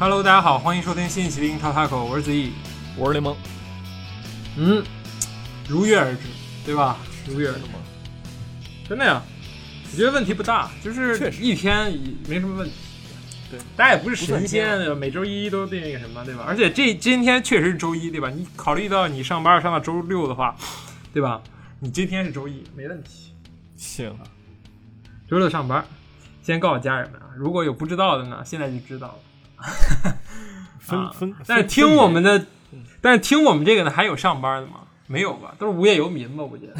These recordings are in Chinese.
Hello，大家好，欢迎收听新一期的英超 Taco，我是子毅，我是雷蒙。嗯，如约而至，对吧？如约而至吗，真的呀，我觉得问题不大，就是一天没什么问题。对，大家也不是神仙，对吧？每周一都对那个什么，对吧？而且这今天确实是周一，对吧？你考虑到你上班上到周六的话，对吧？你今天是周一，没问题。行，周六上班，先告诉家人们啊，如果有不知道的呢，现在就知道了。啊分分，但是听我们的，但是听我们这个呢，还有上班的吗？没有吧？都是无业游民吧？我觉得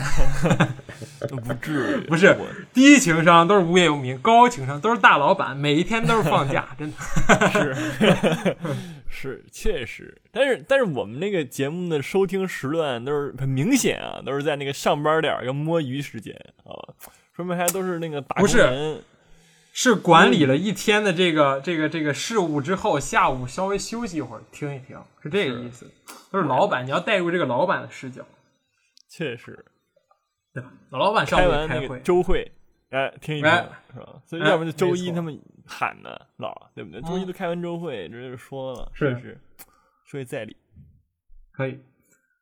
分 不至于，不是低情商都是无业游民，高情商都是大老板，每一天都是放假，真的。是 是确实，但是但是我们那个节目的收听时段都是很明显啊，都是在那个上班点儿跟摸鱼时间啊，说明还都是那个打工不是人，是管理了一天的这个这个这个事务之后，下午稍微休息一会儿，听一听，是这个意思。都是老板，你要带入这个老板的视角，确实对吧？老老板上午开会，周会，哎，听一听哎是吧？所以哎要不就周一他们喊的老对不对？周一都开完周会，这就说了，是是说在理。可以。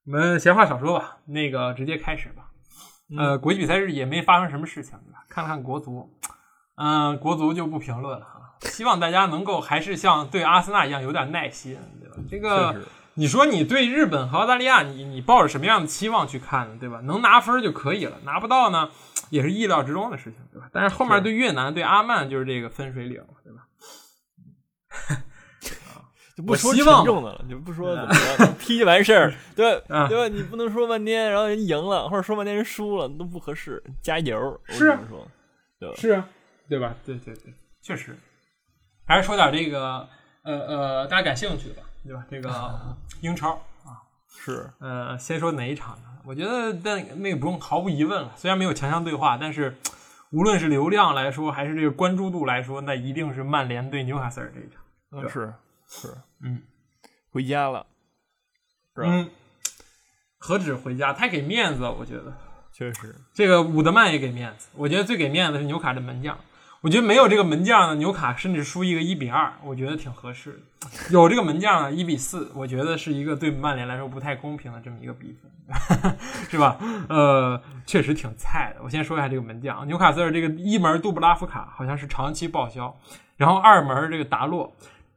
我们闲话少说吧，那个直接开始吧。呃，国际比赛日也没发生什么事情，对吧？看了看国足，嗯、国足就不评论了哈。希望大家能够还是像对阿森纳一样有点耐心，对吧？这个你说你对日本和澳大利亚，你你抱着什么样的期望去看呢？对吧？能拿分就可以了，拿不到呢也是意料之中的事情，对吧？但是后面对越南、对阿曼就是这个分水岭，对吧？我 就不说沉重的了，就不说怎么着，踢就完事儿，对对吧？你不能说半天，然后人赢了，或者说半天人输了，都不合适。加油，我说，对吧？是啊，对吧？对对对，确实，还是说点这个呃呃大家感兴趣的吧，对吧？这个 英超啊，是，呃，先说哪一场呢？我觉得但那个不用毫无疑问了，虽然没有强强对话，但是无论是流量来说，还是这个关注度来说，那一定是曼联对纽卡斯尔这一场。嗯，是是，嗯，回家了，是吧？嗯，何止回家，太给面子了，我觉得。确实，这个伍德曼也给面子，我觉得最给面子的是纽卡的门将。我觉得没有这个门将呢，纽卡甚至输一个一比二，我觉得挺合适的。有这个门将呢，一比四，我觉得是一个对曼联来说不太公平的这么一个比分，是吧？呃，确实挺菜的。我先说一下这个门将，纽卡斯尔这个一门杜布拉夫卡好像是长期报销，然后二门这个达洛。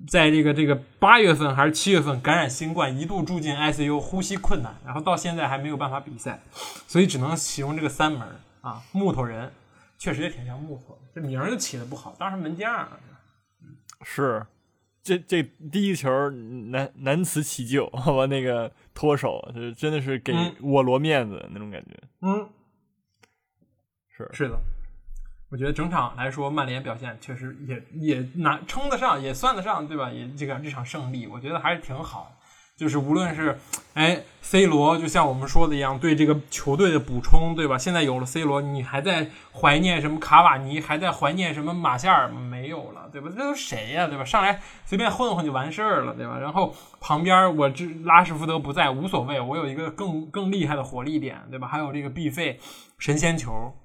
在这个这个八月份还是七月份感染新冠，一度住进 ICU，呼吸困难，然后到现在还没有办法比赛，所以只能启用这个三门啊，木头人，确实也挺像木头，这名儿就起的不好，当时门将啊，是。这这第一球难难辞其咎，好吧？那个脱手，这真的是给嗯我罗面子那种感觉。嗯，是是的，我觉得整场来说，曼联表现确实也也难称得上，也算得上，对吧？也这个这场胜利，我觉得还是挺好的。就是无论是哎，C 罗，就像我们说的一样，对这个球队的补充，对吧？现在有了 C 罗，你还在怀念什么卡瓦尼，还在怀念什么马夏尔？没有了，对吧？这都谁呀、对吧？上来随便混混就完事儿了，对吧？然后旁边我这拉什福德不在无所谓，我有一个更更厉害的火力点，对吧？还有这个必费神仙球，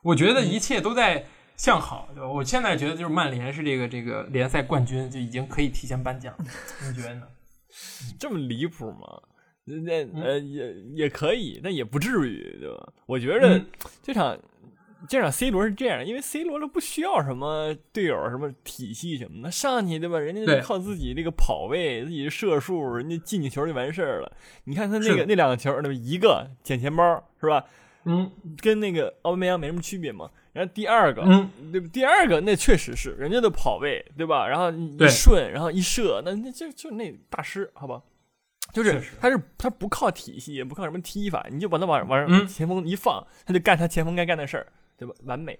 我觉得一切都在向好，对吧？我现在觉得就是曼联是这个这个联赛冠军，就已经可以提前颁奖了，你觉得呢？这么离谱吗？那嗯呃也也可以，但也不至于，对吧？我觉着嗯这场这场 C 罗是这样，因为 C 罗他不需要什么队友什么体系什么的，上去对吧？人家靠自己这个跑位、自己的射术，人家进进球就完事儿了。你看他那个那两个球，那么？一个捡钱包是吧？嗯跟那个奥巴梅扬没什么区别嘛。然后第二个，嗯，对吧？第二个那确实是人家的跑位，对吧？然后一顺，然后一射，那那就就那大师，好吧？就是他是他不靠体系，也不靠什么踢法，你就把他往往前锋一放，他就干他前锋该干的事儿，对吧？完美，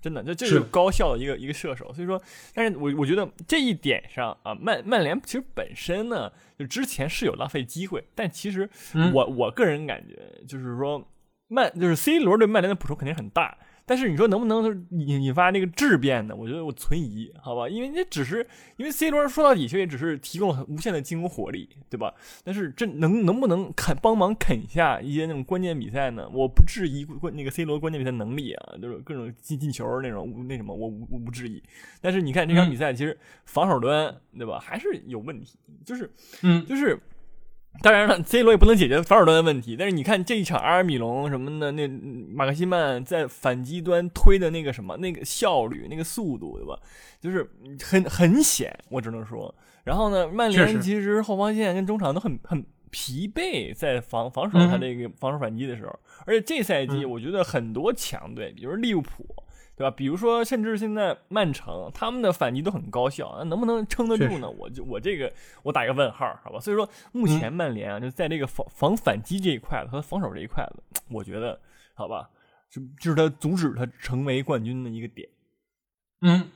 真的，这这是是高效的一个一个射手。所以说，但是我我觉得这一点上啊，曼曼联其实本身呢，就之前是有浪费机会，但其实嗯我我个人感觉就是说，曼就是 C 罗对曼联的补充肯定很大，但是你说能不能引引发那个质变呢？我觉得我存疑，好吧？因为那只是因为 C 罗说到底其实也只是提供了无限的进攻火力，对吧？但是这能能不能啃帮忙啃下一些那种关键比赛呢？我不质疑关那个 C 罗关键比赛能力啊，就是各种进进球那种那什么，我我不质疑。但是你看这场比赛，其实防守端对吧还是有问题，就是嗯，就是。当然了，C 罗也不能解决防守端的问题。但是你看这一场，阿尔米隆什么的，那马克西曼在反击端推的那个什么，那个效率、那个速度，对吧？就是很很险，我只能说。然后呢，曼联其实后防线跟中场都很很疲惫，在防防守他这个防守反击的时候。而且这赛季，我觉得很多强队，比如利物浦。对吧？比如说，甚至现在曼城他们的反击都很高效，那能不能撑得住呢？我就我这个我打一个问号，好吧？所以说，目前曼联啊，就在这个防防反击这一块子和防守这一块子，我觉得好吧，就就是他阻止他成为冠军的一个点。嗯。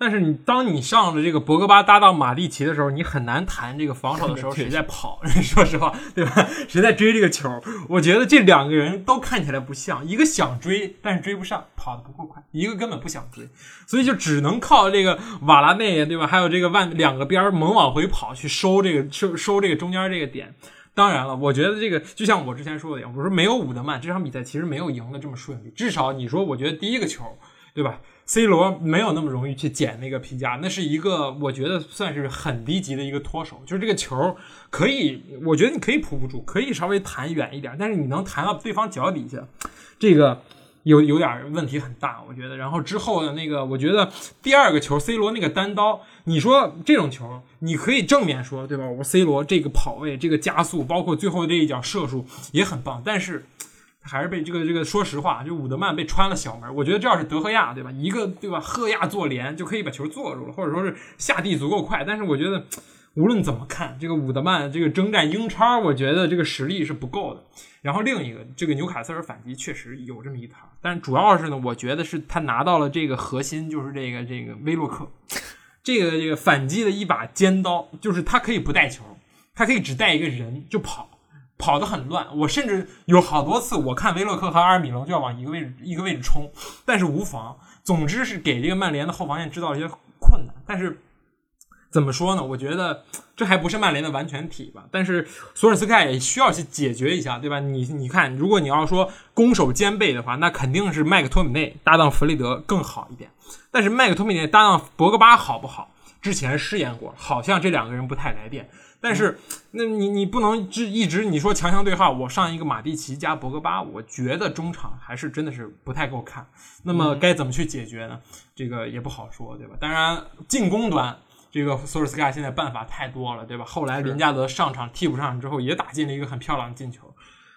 但是你当你上了这个博格巴搭档马蒂奇的时候，你很难谈这个防守的时候 谁在跑，说实话，对吧？谁在追这个球？我觉得这两个人都看起来不像，一个想追，但是追不上，跑得不够快；一个根本不想追，所以就只能靠这个瓦拉内，对吧？还有这个万两个边猛往回跑去收这个收收这个中间这个点。当然了，我觉得这个就像我之前说的一样，我说没有伍德曼这场比赛其实没有赢的这么顺利，至少你说，我觉得第一个球，对吧？C 罗没有那么容易去捡那个皮夹，那是一个我觉得算是很低级的一个脱手，就是这个球可以，我觉得你可以扑不住，可以稍微弹远一点，但是你能弹到对方脚底下，这个有有点问题很大，我觉得。然后之后的那个，我觉得第二个球，C 罗那个单刀，你说这种球，你可以正面说，对吧？我 C 罗这个跑位、这个加速，包括最后这一脚射术也很棒，但是。还是被这个这个，说实话，就伍德曼被穿了小门。我觉得这要是德赫亚，对吧？一个对吧？赫亚做连就可以把球做住了，或者说是下地足够快。但是我觉得，无论怎么看，这个伍德曼这个征战英超，我觉得这个实力是不够的。然后另一个，这个纽卡斯尔反击确实有这么一套，但主要是呢，我觉得是他拿到了这个核心，就是这个这个威洛克，这个这个反击的一把尖刀，就是他可以不带球，他可以只带一个人就跑。跑得很乱，我甚至有好多次，我看威洛克和阿尔米隆就要往一个位置一个位置冲，但是无妨。总之是给这个曼联的后防线制造一些困难。但是怎么说呢？我觉得这还不是曼联的完全体吧。但是索尔斯克亚也需要去解决一下，对吧？你你看，如果你要说攻守兼备的话，那肯定是麦克托米内搭档弗雷德更好一点。但是麦克托米内搭档博格巴好不好？之前试验过，好像这两个人不太来电。但是，那你你不能就一直你说强强对话，我上一个马蒂奇加博格巴，我觉得中场还是真的是不太够看。那么该怎么去解决呢？这个也不好说，对吧？当然，进攻端这个索尔斯克亚现在办法太多了，对吧？后来林加德上场替补上场之后，也打进了一个很漂亮的进球。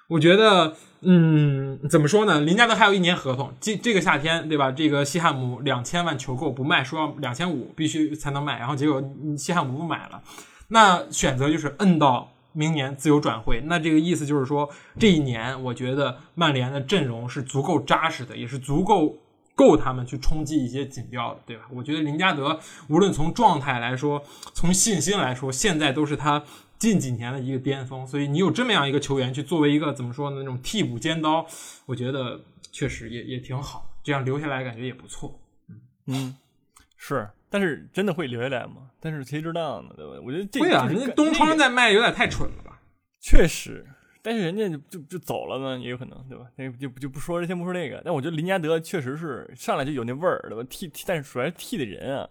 我觉得，嗯，怎么说呢？林加德还有一年合同，这这个夏天，对吧？这个西汉姆两千万求购不卖，说要两千五必须才能卖，然后结果西汉姆不买了。那选择就是摁到明年自由转会，那这个意思就是说，这一年我觉得曼联的阵容是足够扎实的，也是足够够他们去冲击一些锦标的，对吧？我觉得林加德无论从状态来说，从信心来说，现在都是他近几年的一个巅峰。所以你有这么样一个球员去作为一个怎么说呢那种替补尖刀，我觉得确实也也挺好，这样留下来感觉也不错。嗯，是。但是真的会留下来吗？但是谁知道呢？对吧？我觉得这会啊，人家东窗在卖有点太蠢了吧？确实，但是人家就就就走了呢，也有可能，对吧？那就就不说，先不说这个。但我觉得林加德确实是上来就有那味儿，对吧？替替，但是主要是替的人啊，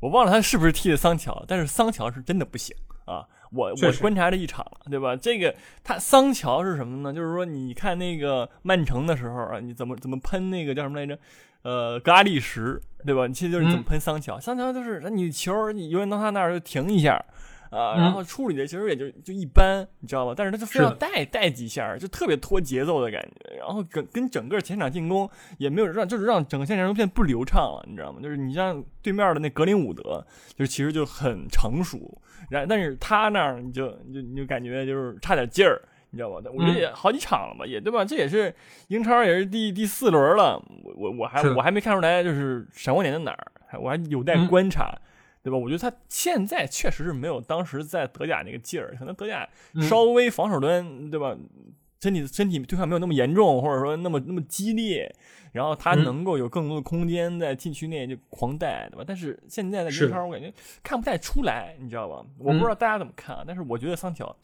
我忘了他是不是替的桑乔，但是桑乔是真的不行啊！我我观察这一场了，对吧？这个他桑乔是什么呢？就是说，你看那个曼城的时候啊，你怎么怎么喷那个叫什么来着？呃，格拉利什，对吧？其实就是怎么喷桑乔，桑乔就是那你球你永远到他那儿就停一下啊，然后处理的其实也就就一般，你知道吧？但是他就非要带带几下，就特别拖节奏的感觉，然后跟跟整个前场进攻也没有让，就是让整个前场变不流畅了，你知道吗？就是你像对面的那格林伍德，就是其实就很成熟，然但是他那儿你就你就你就感觉就是差点劲儿。你知道吧？我觉得也好几场了吧，也对吧？这也是英超也是第第四轮了，我我我还我还没看出来就是闪光点在哪儿，我还有待观察，对吧？我觉得他现在确实是没有当时在德甲那个劲儿，可能德甲稍微防守端对吧身体身体对抗没有那么严重，或者说那么那么激烈，然后他嗯能够有更多的空间在禁区内就狂带，对吧？但是现在的英超，我感觉看不太出来，你知道吧？我不知道大家怎么看啊，但是我觉得桑乔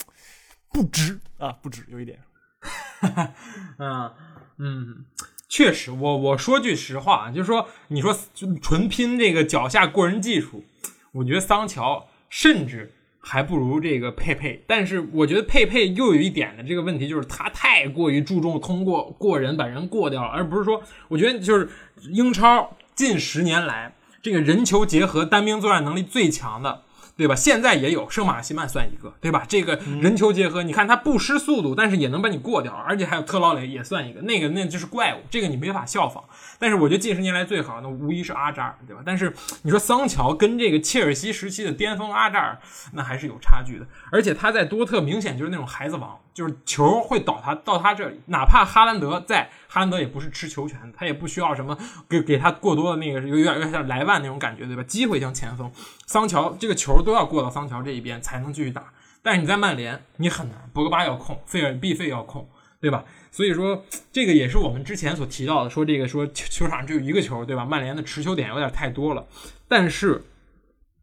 不值啊，不值，有一点。哈哈嗯嗯，确实，我我说句实话啊，就是说，你说就纯拼这个脚下过人技术，我觉得桑乔甚至还不如这个佩佩。但是我觉得佩佩又有一点的这个问题，就是他太过于注重通过过人把人过掉了，而不是说，我觉得就是英超近十年来这个人球结合、单兵作战能力最强的。对吧？现在也有圣马西曼算一个，对吧？这个人球结合，你看他不失速度，但是也能把你过掉，而且还有特劳雷也算一个，那个那就是怪物，这个你没法效仿。但是我觉得近十年来最好的无疑是阿扎尔，对吧？但是你说桑乔跟这个切尔西时期的巅峰阿扎尔，那还是有差距的。而且他在多特明显就是那种孩子王，就是球会倒他到他这里，哪怕哈兰德在，哈兰德也不是吃球权，他也不需要什么给给他过多的那个有点有点像莱万那种感觉，对吧？机会型前锋，桑乔这个球都要过到桑乔这一边才能继续打。但是你在曼联，你很难，博格巴要控，费尔必费要控，对吧？所以说，这个也是我们之前所提到的，说这个说球场只有一个球，对吧？曼联的持球点有点太多了。但是，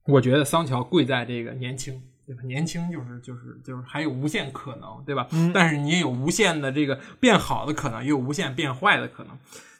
我觉得桑乔贵在这个年轻，对吧？年轻就是就是就是还有无限可能，对吧？嗯但是你也有无限的这个变好的可能，也有无限变坏的可能。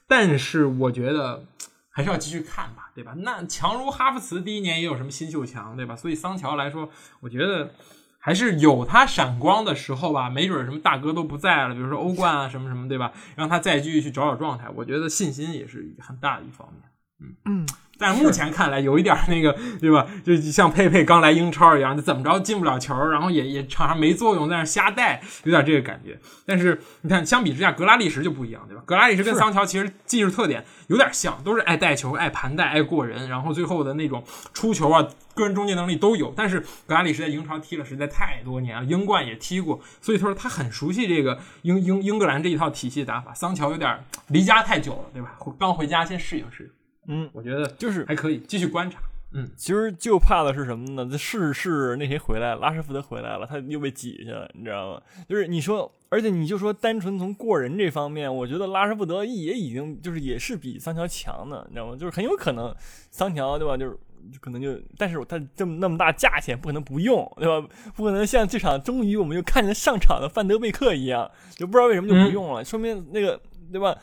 但是我觉得还是要继续看吧，对吧？那强如哈弗茨第一年也有什么新秀强，对吧？所以桑乔来说，我觉得。还是有他闪光的时候吧，没准什么大哥都不在了，比如说欧冠啊什么什么，对吧？让他再继续去找找状态，我觉得信心也是很大的一方面。嗯嗯，但是目前看来有一点那个，对吧？就像佩佩刚来英超一样，怎么着进不了球，然后也也场上没作用，在那瞎带，有点这个感觉。但是你看，相比之下，格拉利什就不一样，对吧？格拉利什跟桑乔其实技术特点有点像，都是爱带球、爱盘带、爱过人，然后最后的那种出球啊。个人终结能力都有，但是格拉利什在英超踢了实在太多年了，英冠也踢过，所以他说他很熟悉这个英英英格兰这一套体系打法。桑乔有点离家太久了，对吧？刚回家先适应适应。嗯，我觉得就是还可以继续观察。嗯，其实就怕的是什么呢？这是是那谁回来了，拉什福德回来了，他又被挤下了，你知道吗？就是你说，而且你就说单纯从过人这方面，我觉得拉什福德也已经就是也是比桑乔强的，你知道吗？就是很有可能桑乔对吧？就是。可能就，但是他这么那么大价钱，不可能不用，对吧？不可能像这场终于我们就看见上场的范德贝克一样，就不知道为什么就不用了，嗯、说明那个对吧？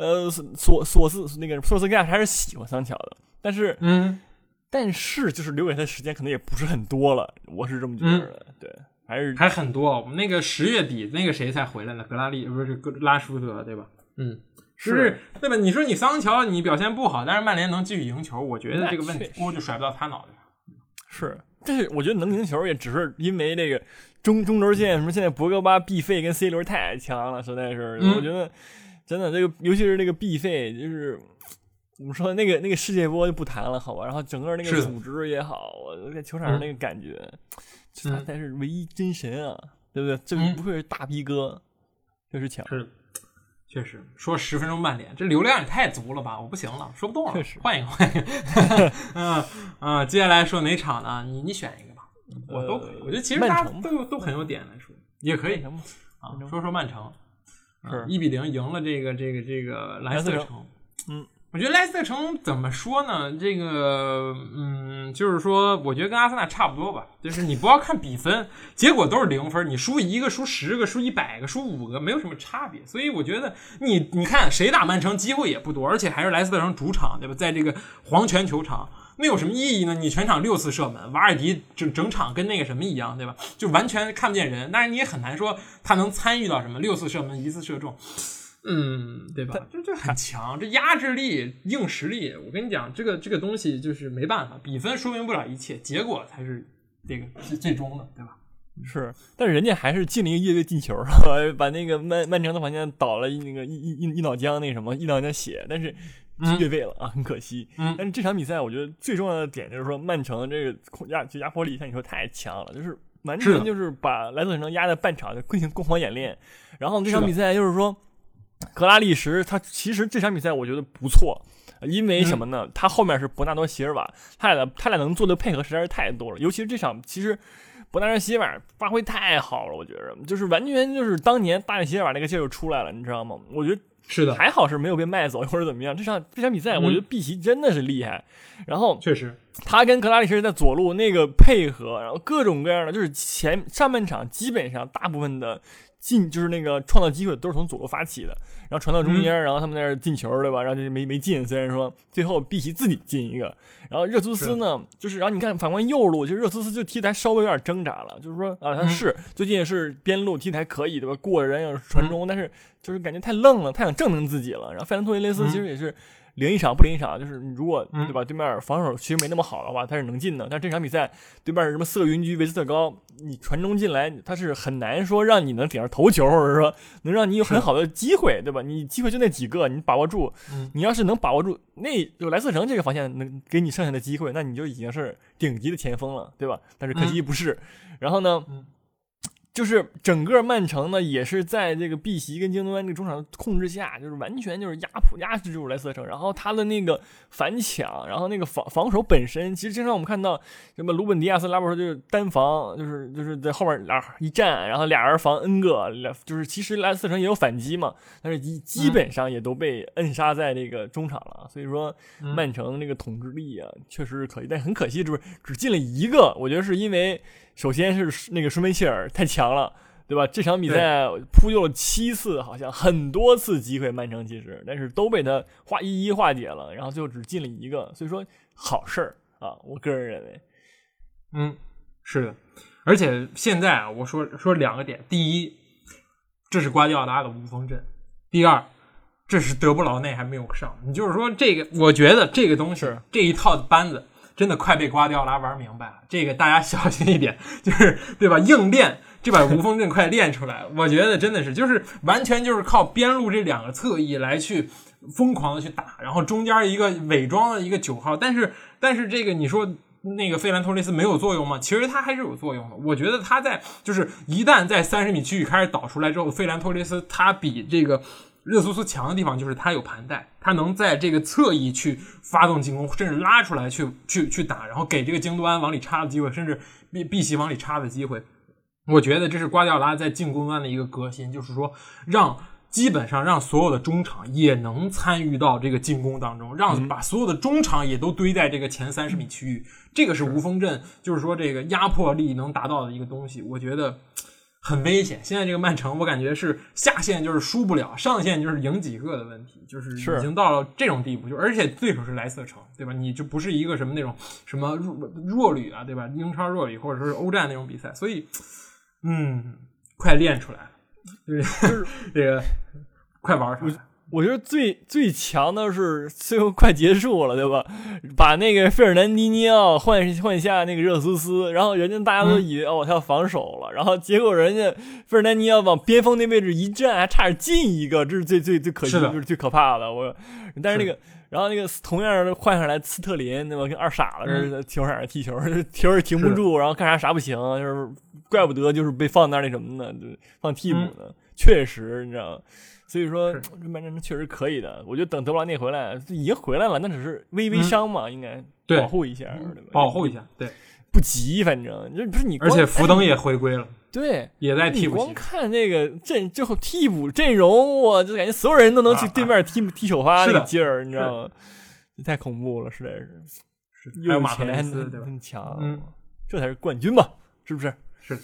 呃，索索斯那个索斯盖亚还是喜欢桑乔的，但是嗯，但是就是留给他的时间可能也不是很多了，我是这么觉得的，嗯、对，还是还很多。我们那个十月底那个谁才回来呢？格拉利不是格拉舒德对吧？嗯。是对吧？你说你桑乔你表现不好，但是曼联能继续赢球，我觉得这个问题锅就甩不到他脑袋上。是，但是我觉得能赢球也只是因为这个中中轴线什么，现在博格巴、B 费跟 C 罗太强了，实在是，嗯、我觉得真的这个，尤其是那个 B 费，就是怎么说那个那个世界波就不谈了，好吧？然后整个那个组织也好，我在球场上那个感觉，嗯、他才是唯一真神啊，对不对？这不愧是大逼哥，确实强。是。确实，说十分钟曼联，这流量也太足了吧！我不行了，说不动了，换一个，换一个。嗯嗯，接下来说哪场呢？你你选一个吧，我都可以。我觉得其实大家都都很有点来说，也可以啊。说说曼城，是一比零赢了这个这个这个莱斯特城。嗯，我觉得莱斯特城怎么说呢？这个嗯，就是说，我觉得跟阿森纳差不多吧。就是你不要看比分，结果都是零分，你输一个、输十个、输一百个、输五个，没有什么差别。所以我觉得你你看谁打曼城机会也不多，而且还是莱斯特城主场，对吧？在这个黄泉球场，那有什么意义呢？你全场六次射门，瓦尔迪整整场跟那个什么一样，对吧？就完全看不见人，但是你也很难说他能参与到什么六次射门一次射中。嗯，对吧？这这很强，这压制力、硬实力，我跟你讲，这个这个东西就是没办法，比分说明不了一切，结果才是这个是最终的，对吧？是，但是人家还是进了一个越位进球，把那个曼曼城的防线倒了那个一一一脑浆那什么一脑浆血，但是越位了啊，很可惜。嗯，但是这场比赛我觉得最重要的点就是说，曼城这个控压就压迫力，像你说太强了，就是完全就是把莱斯特城压在半场就进行攻防演练，然后这场比赛就是说。格拉利什，他其实这场比赛我觉得不错，因为什么呢？他后面是伯纳多席尔瓦，他俩他俩能做的配合实在是太多了。尤其是这场，其实伯纳多席尔瓦发挥太好了，我觉得就是完全就是当年大卫席尔瓦那个劲儿就出来了，你知道吗？我觉得是的，还好是没有被卖走或者怎么样。这场这场比赛，我觉得碧玺真的是厉害。然后确实，他跟格拉利什在左路那个配合，然后各种各样的，就是前上半场基本上大部分的。进就是那个创造机会都是从左路发起的，然后传到中间，然后他们在那进球，对吧？然后就没没进。虽然说最后碧玺自己进一个，然后热苏斯呢，就是然后你看反观右路，就热苏斯就踢的还稍微有点挣扎了，就是说啊，他是最近是边路踢的还可以，对吧？过人要传中，但是就是感觉太愣了，太想证明自己了。然后费兰托雷雷斯其实也是。零一场不零一场，就是如果对吧？对面防守其实没那么好的话，他是能进的。但这场比赛对面什么色云居、维斯特高，你传中进来，他是很难说让你能顶上头球，或者说能让你有很好的机会，对吧？你机会就那几个，你把握住。你要是能把握住那就莱斯特城这个防线能给你剩下的机会，那你就已经是顶级的前锋了，对吧？但是可惜不是。然后呢？就是整个曼城呢，也是在这个碧玺跟京多安这个中场控制下，就是完全就是压迫压制住莱斯特城。然后他的那个反抢，然后那个防防守本身，其实经常我们看到什么鲁本迪亚斯拉波说就是单防，就是就是在后面俩一站，然后俩人防 N 个，俩就是其实莱斯特城也有反击嘛，但是基基本上也都被摁杀在这个中场了。所以说曼城那个统治力啊，确实是可以，但很可惜就是只进了一个，我觉得是因为。首先是那个舒梅切尔太强了，对吧？这场比赛扑救了七次，好像很多次机会，曼城其实，但是都被他化一一化解了，然后最后只进了一个，所以说好事儿啊，我个人认为，嗯，是的，而且现在啊，我说说两个点，第一，这是瓜迪奥拉的无锋阵；第二，这是德布劳内还没有上，你就是说这个，我觉得这个东西这一套的班子。真的快被瓜迪奥拉玩明白了，这个大家小心一点，就是对吧？硬练这把无锋阵快练出来，我觉得真的是就是完全就是靠边路这两个侧翼来去疯狂的去打，然后中间一个伪装的一个九号，但是但是这个你说那个费兰托雷斯没有作用吗？其实他还是有作用的，我觉得他在就是一旦在三十米区域开始导出来之后，费兰托雷斯他比这个。热苏斯强的地方就是他有盘带，他能在这个侧翼去发动进攻，甚至拉出来去去去打，然后给这个京多安往里插的机会，甚至碧碧玺往里插的机会。我觉得这是瓜迪奥拉在进攻端的一个革新，就是说让基本上让所有的中场也能参与到这个进攻当中，让把所有的中场也都堆在这个前三十米区域。这个是无锋阵，就是说这个压迫力能达到的一个东西。我觉得。很危险，现在这个曼城，我感觉是下线就是输不了，上线就是赢几个的问题，就是已经到了这种地步，就而且对手是莱斯特城，对吧？你就不是一个什么那种什么弱弱旅啊，对吧？英超弱旅或者说是欧战那种比赛，所以，嗯，快练出来，就是 这个快玩出来。我觉得最最强的是最后快结束了，对吧？把那个费尔南迪尼奥换换下那个热苏斯，然后人家大家都以为哦他要防守了，然后结果人家费尔南迪尼奥往边锋那位置一站，还差点进一个，这是最最最可惜，就是最可怕的。我，但是那个，然后那个同样换上来斯特林，对吧？跟二傻子似的，球场上踢球，球也停不住，然后干啥啥不行，就是怪不得就是被放那那什么呢？放替补呢？确实，你知道吗？所以说，这曼城确实可以的。我觉得等德布劳内回来，已经回来了，那只是微微伤嘛，应该保护一下，保护一下，对，不急，反正这不是你。而且福登也回归了，对，也在替补。你光看这个阵，最后替补阵容，我就感觉所有人都能去对面踢踢首发那个劲儿，你知道吗？太恐怖了，实在是。还有马特雷斯，很强，这才是冠军嘛，是不是？是，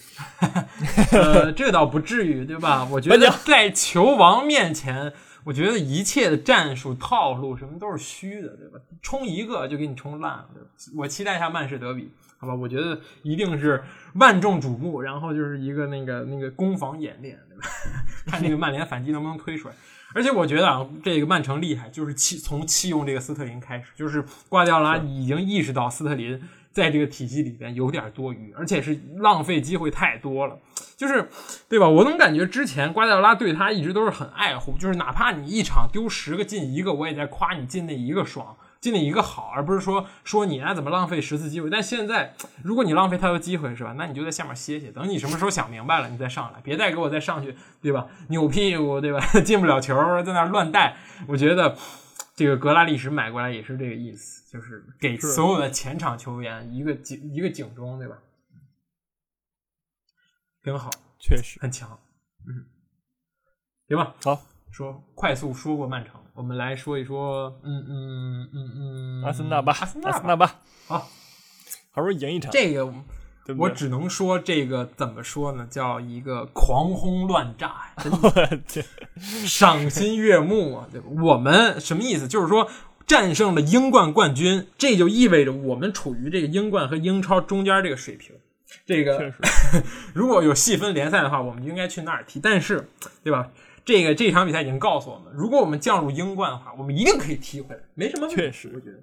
呃，这倒不至于，对吧？我觉得在球王面前，我觉得一切的战术套路什么都是虚的，对吧？冲一个就给你冲烂了。我期待一下曼市德比，好吧？我觉得一定是万众瞩目，然后就是一个那个那个攻防演练，对吧？看这个曼联反击能不能推出来。而且我觉得啊，这个曼城厉害，就是弃从弃用这个斯特林开始，就是瓜迪奥拉已经意识到斯特林。在这个体系里边有点多余，而且是浪费机会太多了，就是，对吧？我总感觉之前瓜迪奥拉对他一直都是很爱护，就是哪怕你一场丢十个进一个，我也在夸你进那一个爽，进那一个好，而不是说说你啊怎么浪费十次机会。但现在如果你浪费太多机会是吧？那你就在下面歇歇，等你什么时候想明白了，你再上来，别再给我再上去，对吧？扭屁股，对吧？进不了球，在那乱带，我觉得。这个格拉利什买过来也是这个意思，就是给所有的前场球员一个警一个警钟，对吧？挺好，确实很强。嗯，行吧，好，说快速说过曼城，我们来说一说，嗯嗯嗯嗯，阿森纳吧，阿森纳纳吧，好，好不容易赢一场，这个对对？我只能说这个怎么说呢，叫一个狂轰乱炸呀，真的 赏心悦目啊！对吧？我们什么意思？就是说战胜了英冠冠军，这就意味着我们处于这个英冠和英超中间这个水平。这确个实，如果有细分联赛的话，我们就应该去那儿踢。但是，对吧？这个这场比赛已经告诉我们，如果我们降入英冠的话，我们一定可以踢回来，没什么问题。确实我觉得，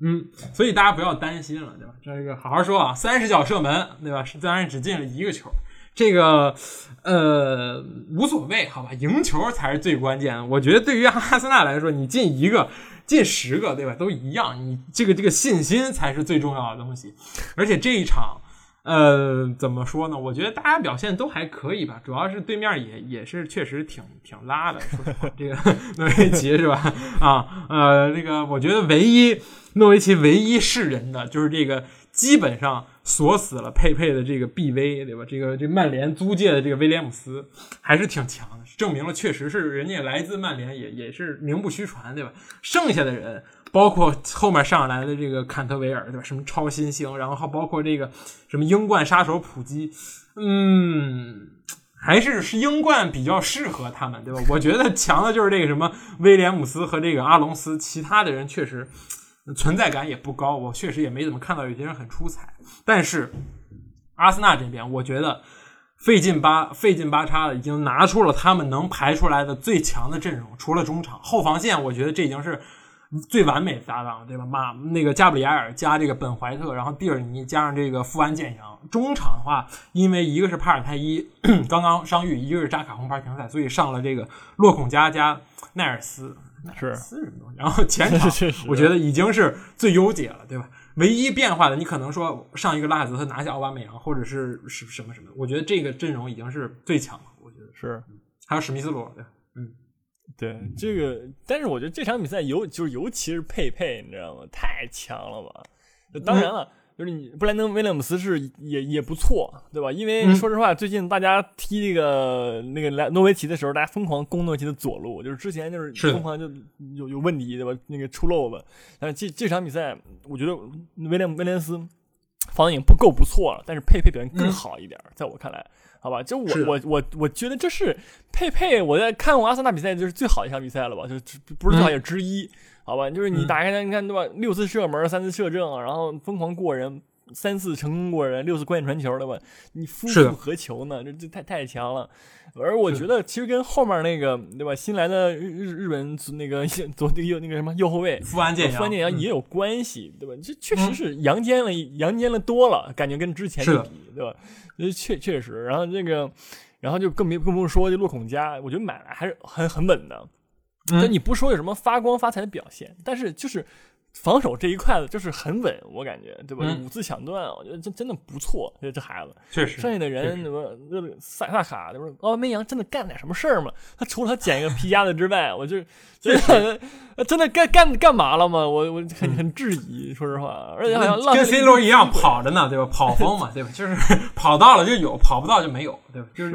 嗯，所以大家不要担心了，对吧？这个好好说啊，三十脚射门，对吧？是当然只进了一个球，这个呃无所谓，好吧？赢球才是最关键的。我觉得对于阿森纳来说，你进一个。近十个，对吧？都一样，你这个这个信心才是最重要的东西。而且这一场，呃，怎么说呢？我觉得大家表现都还可以吧，主要是对面也也是确实挺挺拉的。说实话，这个 诺维奇是吧？啊，呃，这个我觉得唯一诺维奇唯一是人的就是这个，基本上锁死了佩佩的这个 BV，对吧？这个这曼联租借的这个威廉姆斯还是挺强的，证明了确实是人家来自曼联，也也是名不虚传，对吧？剩下的人。包括后面上来的这个坎特维尔，对吧？什么超新星，然后还包括这个什么英冠杀手普基，嗯，还是是英冠比较适合他们，对吧？我觉得强的就是这个什么威廉姆斯和这个阿隆斯，其他的人确实存在感也不高，我确实也没怎么看到有些人很出彩。但是阿森纳这边，我觉得费劲巴费劲巴叉的已经拿出了他们能排出来的最强的阵容，除了中场后防线，我觉得这已经是。最完美的搭档，对吧？马那个加布里埃尔加这个本怀特，然后蒂尔尼加上这个富安健洋。中场的话，因为一个是帕尔泰伊 刚刚伤愈，一个是扎卡红牌停赛，所以上了这个洛孔加加奈尔斯，奈尔斯什么东西？然后 前场我觉得已经是最优解了，对吧？唯一变化的，你可能说上一个拉子他拿下奥巴梅扬，或者是是什么什么？我觉得这个阵容已经是最强了，我觉得是。还有史密斯罗，对，嗯。对这个，但是我觉得这场比赛尤就是尤其是佩佩，你知道吗？太强了吧！当然了，就是你布莱登威廉姆斯是也也不错，对吧？因为说实话，最近大家踢这个那个莱诺维奇的时候，大家疯狂攻诺维奇的左路，就是之前就是疯狂就有有问题，对吧？那个出漏子。但是这这场比赛，我觉得威廉威廉斯防已经不够不错了，但是佩佩表现更好一点，在我看来。好吧，就我我我我觉得这是佩佩，我在看过阿森纳比赛，就是最好的一场比赛了吧？就不是最好也之一，好吧？就是你打开它，你看对吧？六次射门，三次射正，然后疯狂过人，三次成功过人，六次关键传球，对吧？你夫复何求呢？这这太太强了。而我觉得其实跟后面那个对吧，新来的日日日本那个左那个右那个什么右后卫富安健洋，富安健洋也有关系，对吧？这确实是阳间了，阳间了多了，感觉跟之前比，对吧？确确实，然后这个，然后就更别更不用说这洛孔加，我觉得买来还是很很稳的。那你不说有什么发光发财的表现，但是就是防守这一块子就是很稳，我感觉，对吧？五次抢断，我觉得这真的不错。这这孩子，确实，剩下的人什么那个塞萨卡，就是奥巴梅扬，真的干点什么事儿吗？他除了他捡一个皮夹子之外，我就 真的 真的干干干嘛了吗？我我很很质疑，说实话，而且好像跟 C 罗一样跑着呢，对吧？跑风嘛，对吧？就是 跑到了就有，跑不到就没有，对吧？就是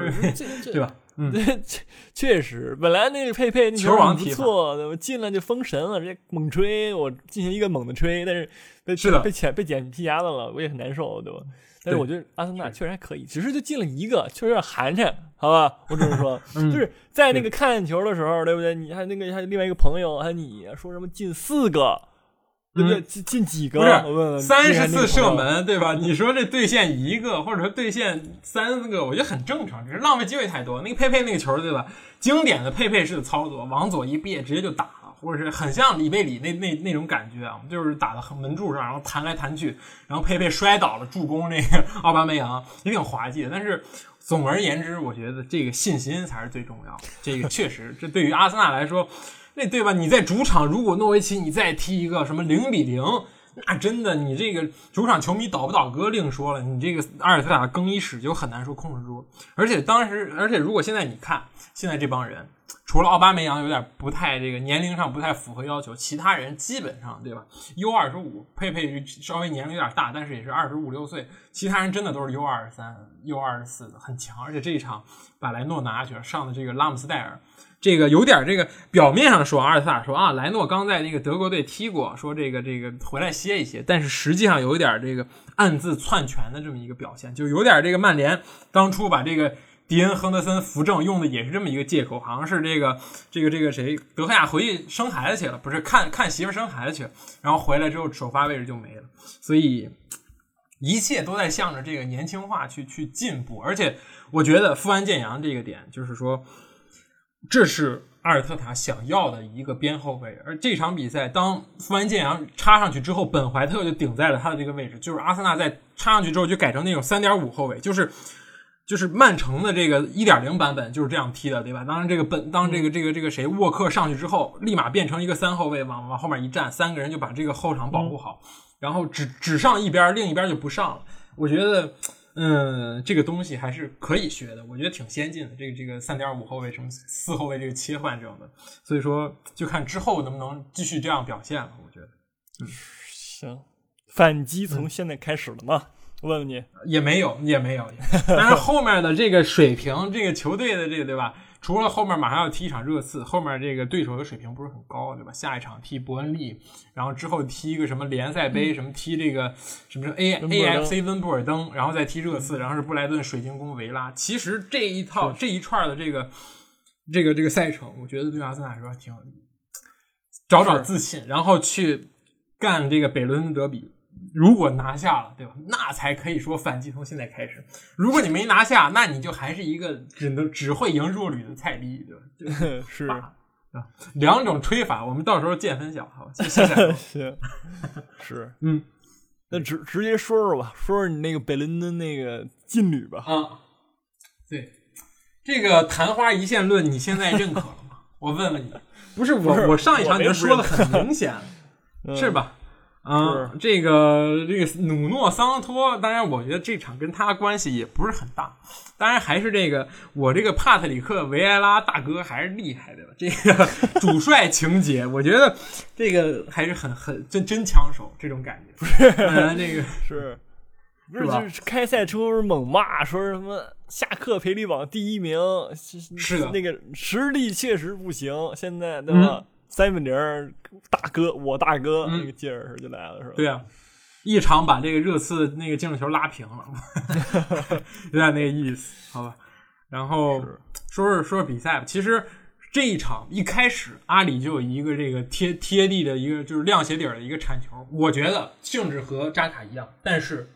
对吧？嗯，确确实，本来那个佩佩那球王不错，对吧？进了就封神了，直接猛吹，我进行一个猛的吹，但是被被捡被捡皮夹子了，我也很难受，对吧？但是我觉得阿森纳确实还可以，只是就进了一个，确实有点寒碜，好吧？我只能说，就是在那个看球的时候，对不对？你还那个还有另外一个朋友，还有你说什么进四个。对不对？进进几个？不是三十次射门，对吧？你说这兑现一个，或者说兑现三个，我觉得很正常，只是浪费机会太多。那个佩佩那个球，对吧？经典的佩佩式的操作，往左一别，直接就打了，或者是很像里贝里那那那种感觉啊，就是打到门柱上，然后弹来弹去，然后佩佩摔倒了，助攻那个奥巴梅扬，也挺滑稽的。但是总而言之，我觉得这个信心才是最重要的。这个确实，这对于阿森纳来说。那对吧？你在主场，如果诺维奇你再踢一个什么零比零，那真的你这个主场球迷倒不倒戈另说了，你这个阿尔特塔更衣室就很难说控制住。而且当时，而且如果现在你看现在这帮人，除了奥巴梅扬有点不太这个年龄上不太符合要求，其他人基本上对吧？U 二十五，佩佩稍微年龄有点大，但是也是二十五六岁，其他人真的都是 U 二十三、U 二十四的，很强。而且这一场把莱诺拿下去了，上的这个拉姆斯戴尔，这个有点这个表面上说阿尔萨说啊，莱诺刚在那个德国队踢过，说这个这个回来歇一歇，但是实际上有一点这个暗自篡权的这么一个表现，就有点这个曼联当初把这个。迪恩·亨德森扶正用的也是这么一个借口，好像是这个这个这个谁德赫亚回去生孩子去了，不是看看媳妇生孩子去了，然后回来之后首发位置就没了，所以一切都在向着这个年轻化去去进步。而且我觉得富安健洋这个点，就是说这是阿尔特塔想要的一个边后卫。而这场比赛，当富安健洋插上去之后，本怀特就顶在了他的这个位置，就是阿森纳在插上去之后就改成那种三点五后卫，就是。就是曼城的这个一点零版本就是这样踢的，对吧？当然，这个本当这个这个这个谁沃克上去之后，立马变成一个三后卫，往往后面一站，三个人就把这个后场保护好，然后只只上一边，另一边就不上了。我觉得，嗯，这个东西还是可以学的，我觉得挺先进的。这个这个三点五后卫什么四后卫这个切换这种的，所以说就看之后能不能继续这样表现了。我觉得，嗯，行，反击从现在开始了吗？问问你也没有，也没有。但是后面的这个水平，这个球队的这个对吧？除了后面马上要踢一场热刺，后面这个对手的水平不是很高，对吧？下一场踢伯恩利，然后之后踢一个什么联赛杯，什么踢这个什么 A A F C 温布尔登，然后再踢热刺，然后是布莱顿水晶宫维拉。其实这一套这一串的这个这个这个赛程，我觉得对阿森纳来说挺找找自信，然后去干这个北伦敦德比。如果拿下了，对吧？那才可以说反击从现在开始。如果你没拿下，那你就还是一个只能只会赢弱旅的菜逼，对吧？是啊，两种吹法，我们到时候见分晓，好，谢谢。行，是，嗯，那直直接说说吧，说说你那个北伦敦那个劲旅吧。啊，对，这个昙花一现论，你现在认可了吗？我问问你，不是我，我上一场已经说的很明显了，是吧？啊，这个这个努诺桑托，当然我觉得这场跟他关系也不是很大。当然还是这个我这个帕特里克维埃拉大哥还是厉害的。这个主帅情节，我觉得这个还是很很真真抢手这种感觉。不是那个 是，不是就是开赛车猛骂说什么下课赔率榜第一名是的，那个实力确实不行，现在对吧？三比零，大哥，我大哥那个劲儿就来了，是吧？对啊，一场把这个热刺那个净胜球拉平了，有点那个意思，好吧？然后说说说说比赛吧。其实这一场一开始，阿里就有一个这个贴贴地的一个就是亮鞋底儿的一个铲球，我觉得性质和扎卡一样，但是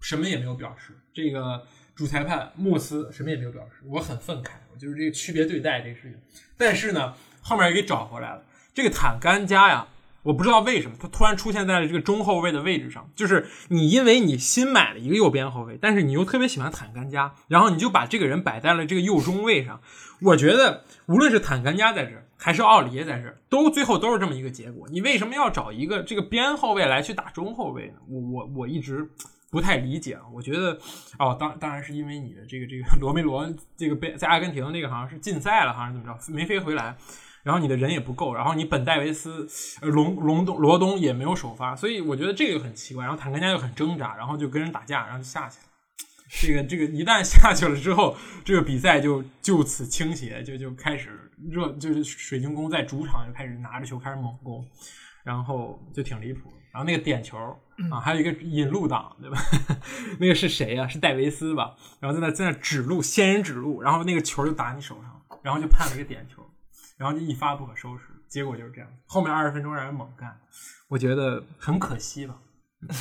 什么也没有表示。这个主裁判穆斯什么也没有表示，我很愤慨，我就是这个区别对待这个事情。但是呢，后面也给找回来了。这个坦甘加呀，我不知道为什么他突然出现在了这个中后卫的位置上。就是你因为你新买了一个右边后卫，但是你又特别喜欢坦甘加，然后你就把这个人摆在了这个右中卫上。我觉得无论是坦甘加在这儿，还是奥里耶在这儿，都最后都是这么一个结果。你为什么要找一个这个边后卫来去打中后卫呢？我我我一直不太理解啊。我觉得哦，当当然是因为你的这个这个罗梅罗这个被在阿根廷那个好像是禁赛了，好像怎么着没飞回来。然后你的人也不够，然后你本戴维斯、隆隆东、罗东也没有首发，所以我觉得这个就很奇怪。然后坦克家又很挣扎，然后就跟人打架，然后就下去了。这个这个一旦下去了之后，这个比赛就就此倾斜，就就开始热，就是水晶宫在主场就开始拿着球开始猛攻，然后就挺离谱。然后那个点球啊，还有一个引路党，对吧？那个是谁呀？是戴维斯吧？然后在那在那指路，仙人指路，然后那个球就打你手上，然后就判了一个点球。然后就一发不可收拾，结果就是这样。后面二十分钟让人猛干，我觉得很可惜吧。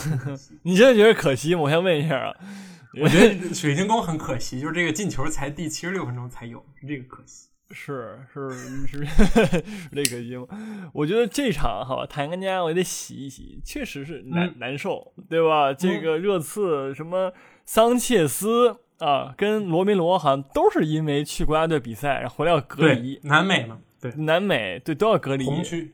你真的觉得可惜吗？我先问一下啊。我觉得水晶宫很可惜，就是这个进球才第七十六分钟才有，是这个可惜。是 是是，这可惜吗？我觉得这场好吧，坦甘加我得洗一洗，确实是难难受，对吧？这个热刺什么桑切斯。啊，跟罗梅罗好像都是因为去国家队比赛，然后回来要隔离。南美嘛，对，南美对都要隔离。红区，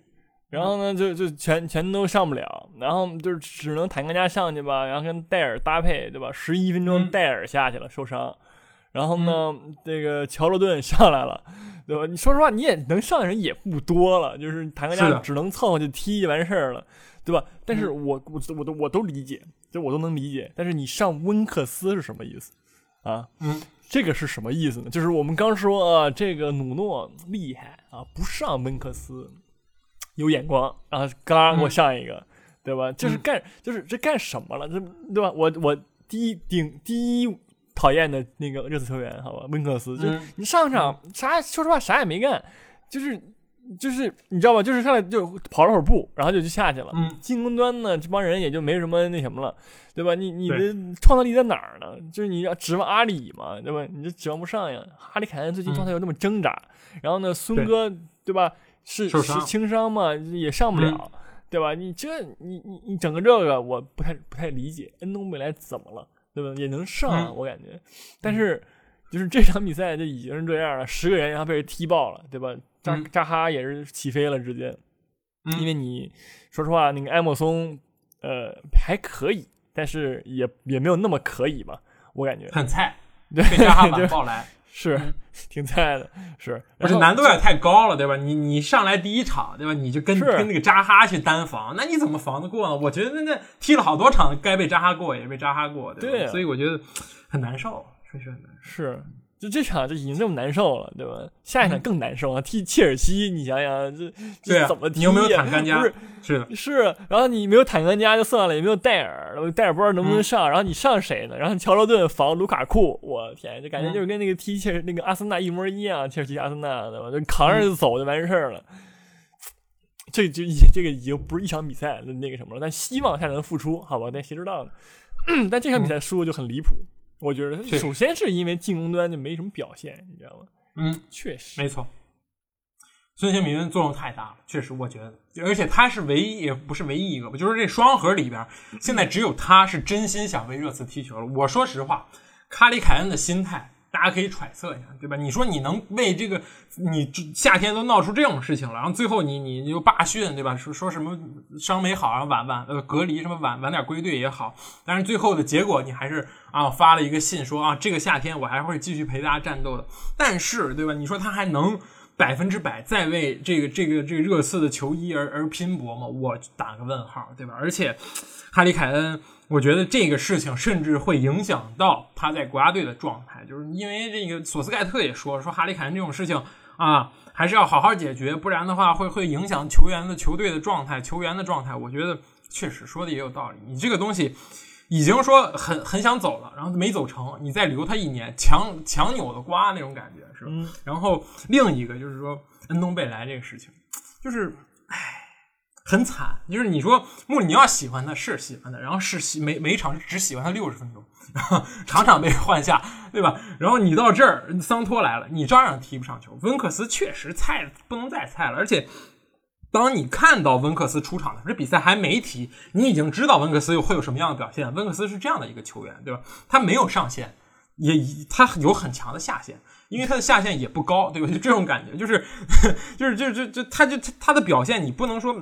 然后呢，就就全全都上不了，然后就是只能坦克家上去吧，然后跟戴尔搭配，对吧？十一分钟戴尔下去了，受伤，然后呢，这个乔洛顿上来了，对吧？你说实话，你也能上的人也不多了，就是坦格加只能凑合就踢就完事儿了，对吧？但是我我我都我都理解，就我都能理解。但是你上温克斯是什么意思啊？嗯，这个是什么意思呢？就是我们刚说啊，这个努诺厉害啊，不上温克斯有眼光，然后嘎给我上一个，对吧？这是干就是这干什么了？这对吧？我我第一顶第一。讨厌的那个热刺球员，好吧，温克斯，就你上场啥，说实话啥也没干，就是就是你知道吧，就是上来就跑了会儿步，然后就就下去了。嗯，进攻端呢，这帮人也就没什么那什么了，对吧？你你的创造力在哪儿呢？就是你要指望阿里嘛，对吧？你这指望不上呀。哈里凯恩最近状态又那么挣扎，然后呢，孙哥对吧？是是轻伤嘛，也上不了，对吧？你这你你你整个这个我不太不太理解，恩东贝莱怎么了？对吧？也能上，我感觉，但是就是这场比赛就已经是这样了，十个人然后被人踢爆了，对吧？扎扎哈也是起飞了，直接，因为你说实话，那个埃莫松，呃，还可以，但是也也没有那么可以吧，我感觉很菜，对，扎哈晚爆来。是 挺菜的，是，而且难度也太高了，对吧？你你上来第一场，对吧？你就跟跟那个扎哈去单防，那你怎么防得过呢？我觉得那那踢了好多场，该被扎哈过也被扎哈过，对吧？所以我觉得很难受，确实很难受。是。就这场就已经这么难受了，对吧？下一场更难受啊！踢切尔西，你想想这这怎么踢？你有没有坦甘加？不是，是的，是。然后你没有坦甘加就算了，也没有戴尔，戴尔不知道能不能上。然后你上谁呢？然后乔罗顿防卢卡库，我天，就感觉就是跟那个踢切那个阿森纳一模一样，切尔西阿森纳对吧？就扛着就走就完事儿了。这就已这个已经不是一场比赛的那个什么了，但希望他能复出，好吧？但谁知道呢？但这场比赛输的就很离谱。我觉得首先是因为进攻端就没什么表现，你知道吗？嗯，确实没错。孙兴民作用太大了，确实，我觉得，而且他是唯一，也不是唯一一个吧，就是这双核里边，现在只有他是真心想为热刺踢球了。我说实话，卡里凯恩的心态。大家可以揣测一下，对吧？你说你能为这个，你夏天都闹出这种事情了，然后最后你你就罢训，对吧？说说什么伤没好，然后晚晚呃隔离什么晚晚点归队也好，但是最后的结果你还是啊发了一个信说啊这个夏天我还会继续陪大家战斗的。但是对吧？你说他还能百分之百再为这个这个这个热刺的球衣而而拼搏吗？我打个问号，对吧？而且哈里凯恩。我觉得这个事情甚至会影响到他在国家队的状态，就是因为这个索斯盖特也说说哈利凯恩这种事情啊，还是要好好解决，不然的话会会影响球员的球队的状态，球员的状态。我觉得确实说的也有道理。你这个东西已经说很很想走了，然后没走成，你再留他一年，强强扭的瓜那种感觉是吧？然后另一个就是说恩东贝莱这个事情，就是唉。很惨，就是你说穆里尼奥喜欢他是喜欢他，然后是喜每每一场只喜欢他六十分钟，然后场场被换下，对吧？然后你到这儿，桑托来了，你照样踢不上球。温克斯确实菜不能再菜了，而且当你看到温克斯出场的，这比赛还没踢，你已经知道温克斯又会有什么样的表现。温克斯是这样的一个球员，对吧？他没有上限，也他有很强的下限。因为他的下限也不高，对吧？就这种感觉，就是，就是，就是就就，他就他的表现，你不能说，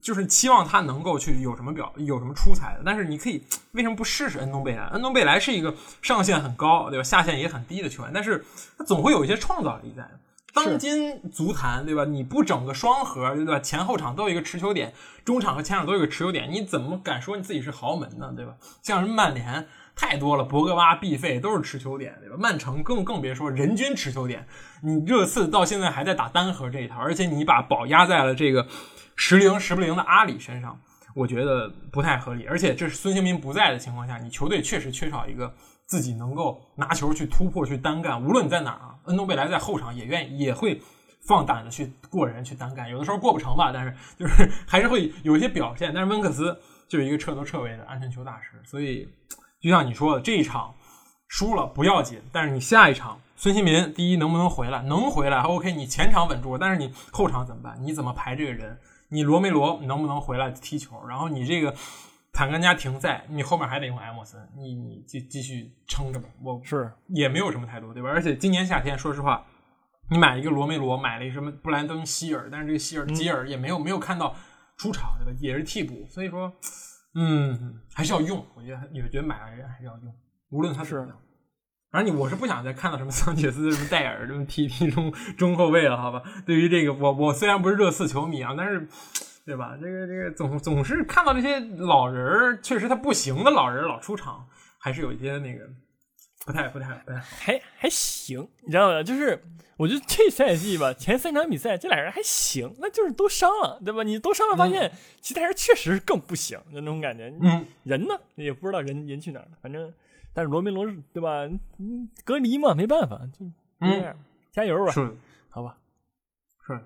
就是期望他能够去有什么表，有什么出彩的。但是你可以，为什么不试试恩东贝莱？恩东贝莱是一个上限很高，对吧？下限也很低的球员，但是他总会有一些创造力在。当今足坛，对吧？你不整个双核，对吧？前后场都有一个持球点，中场和前场都有一个持球点，你怎么敢说你自己是豪门呢？对吧？像是曼联。太多了，博格巴、必费都是持球点，对吧？曼城更更别说人均持球点。你热刺到现在还在打单核这一套，而且你把宝压在了这个时灵时不灵的阿里身上，我觉得不太合理。而且这是孙兴民不在的情况下，你球队确实缺少一个自己能够拿球去突破、去单干。无论你在哪儿啊，恩东贝莱在后场也愿意也会放胆的去过人、去单干。有的时候过不成吧，但是就是 还是会有一些表现。但是温克斯就是一个彻头彻尾的安全球大师，所以。就像你说的，这一场输了不要紧，但是你下一场孙兴民第一能不能回来？能回来，OK，你前场稳住，但是你后场怎么办？你怎么排这个人？你罗梅罗能不能回来踢球？然后你这个坦甘加停赛，你后面还得用埃莫森，你你继继续撑着吧。我是也没有什么太多，对吧？而且今年夏天，说实话，你买一个罗梅罗，买了一个什么布兰登希尔，但是这个希尔吉尔也没有没有看到出场，对吧？也是替补，所以说。嗯，还是要用，我觉得，也觉得买来人还是要用，无论他是反正你我是不想再看到什么桑切斯什么戴尔什么踢踢中中后卫了，好吧？对于这个，我我虽然不是热刺球迷啊，但是对吧？这个这个总总是看到这些老人儿，确实他不行的老人老出场，还是有一些那个不太不太不太好。还还行，你知道吗？就是我觉得这赛季吧，前三场比赛这俩人还行，那就是都伤了，对吧？你都伤了，发现其他人确实更不行，就那种感觉。嗯，人呢也不知道人人去哪儿了，反正但是罗梅罗对吧？嗯，隔离嘛，没办法，就这样，加油吧，是，好吧。是，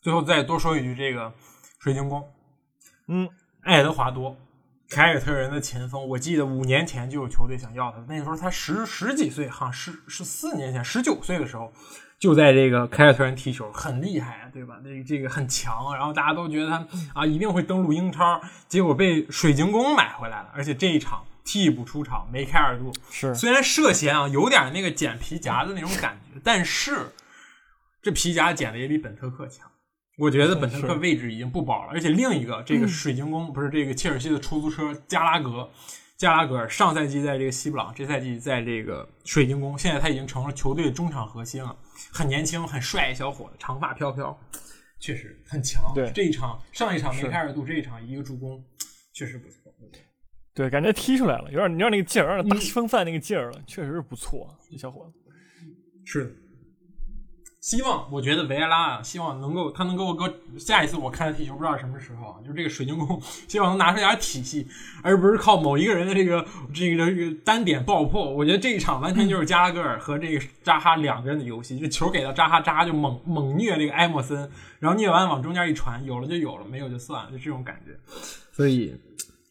最后再多说一句，这个水晶宫，嗯，爱德华多。凯尔特人的前锋，我记得五年前就有球队想要他，那时候他十十几岁，哈，十十四年前，十九岁的时候，就在这个凯尔特人踢球，很厉害啊，对吧？这这个很强，然后大家都觉得他啊一定会登陆英超，结果被水晶宫买回来了，而且这一场替补出场，梅开二度。是，虽然涉嫌啊有点那个剪皮夹的那种感觉，但是这皮夹剪的也比本特克强。我觉得本特克位置已经不保了，而且另一个这个水晶宫不是这个切尔西的出租车加拉格，加拉格尔上赛季在这个西布朗，这赛季在这个水晶宫，现在他已经成了球队的中场核心了，很年轻很帅小伙子，长发飘飘，确实很强。对这一场上一场梅开二度，这一场一个助攻，确实不错。对，感觉踢出来了，有点你知道那个劲儿，有点大风范那个劲儿了，确实是不错，这小伙子。是的。希望我觉得维埃拉啊，希望能够他能够搁下一次我看他踢球，不知道什么时候啊，就是这个水晶宫，希望能拿出点体系，而不是靠某一个人的这个这个这个单点爆破。我觉得这一场完全就是加拉格尔和这个扎哈两个人的游戏，这球给到扎哈，扎哈就猛猛虐这个埃莫森，然后虐完往中间一传，有了就有了，没有就算了，就这种感觉。所以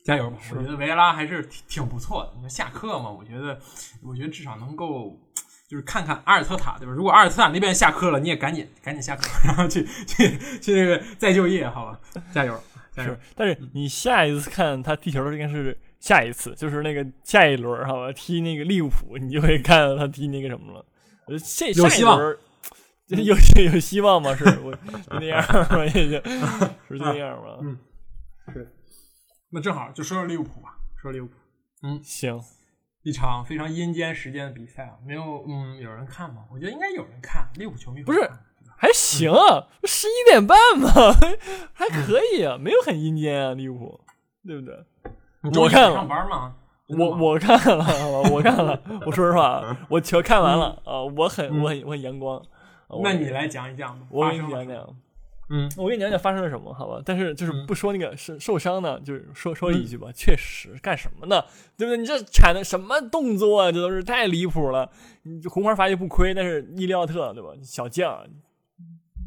加油吧，我觉得维埃拉还是挺挺不错的。你说下课嘛，我觉得我觉得至少能够。就是看看阿尔特塔，对吧？如果阿尔特塔那边下课了，你也赶紧赶紧下课，然后去去去那个再就业，好吧？加油，加油！但是你下一次看他踢球应该是下一次，就是那个下一轮，好吧？踢那个利物浦，你就会看到他踢那个什么了。呃，下有希望，有 有希望吗？是我就那样吧，也就是那样吧。嗯，是。那正好就说说利物浦吧，说利物浦。嗯，行。一场非常阴间时间的比赛啊，没有，嗯，有人看吗？我觉得应该有人看。利物浦球迷不是还行啊，十一点半嘛，还可以啊，没有很阴间啊，利物浦，对不对？我看了。上班吗？我我看了，我看了。我说实话，我球看完了啊，我很我很我很阳光。那你来讲一讲吧，我给你讲讲。嗯，我跟你讲讲发生了什么，好吧？但是就是不说那个受受伤呢，就是说说一句吧，确实干什么呢？对不对？你这产的什么动作啊？这都是太离谱了。你红牌罚就不亏，但是伊利奥特对吧？小将，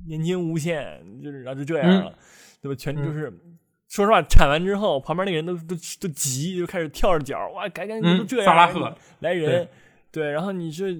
年轻无限，就是然后就这样了，对吧？全就是说实话，铲完之后，旁边那个人都都都急，就开始跳着脚，哇，赶紧都这样，萨拉赫来人，对，然后你这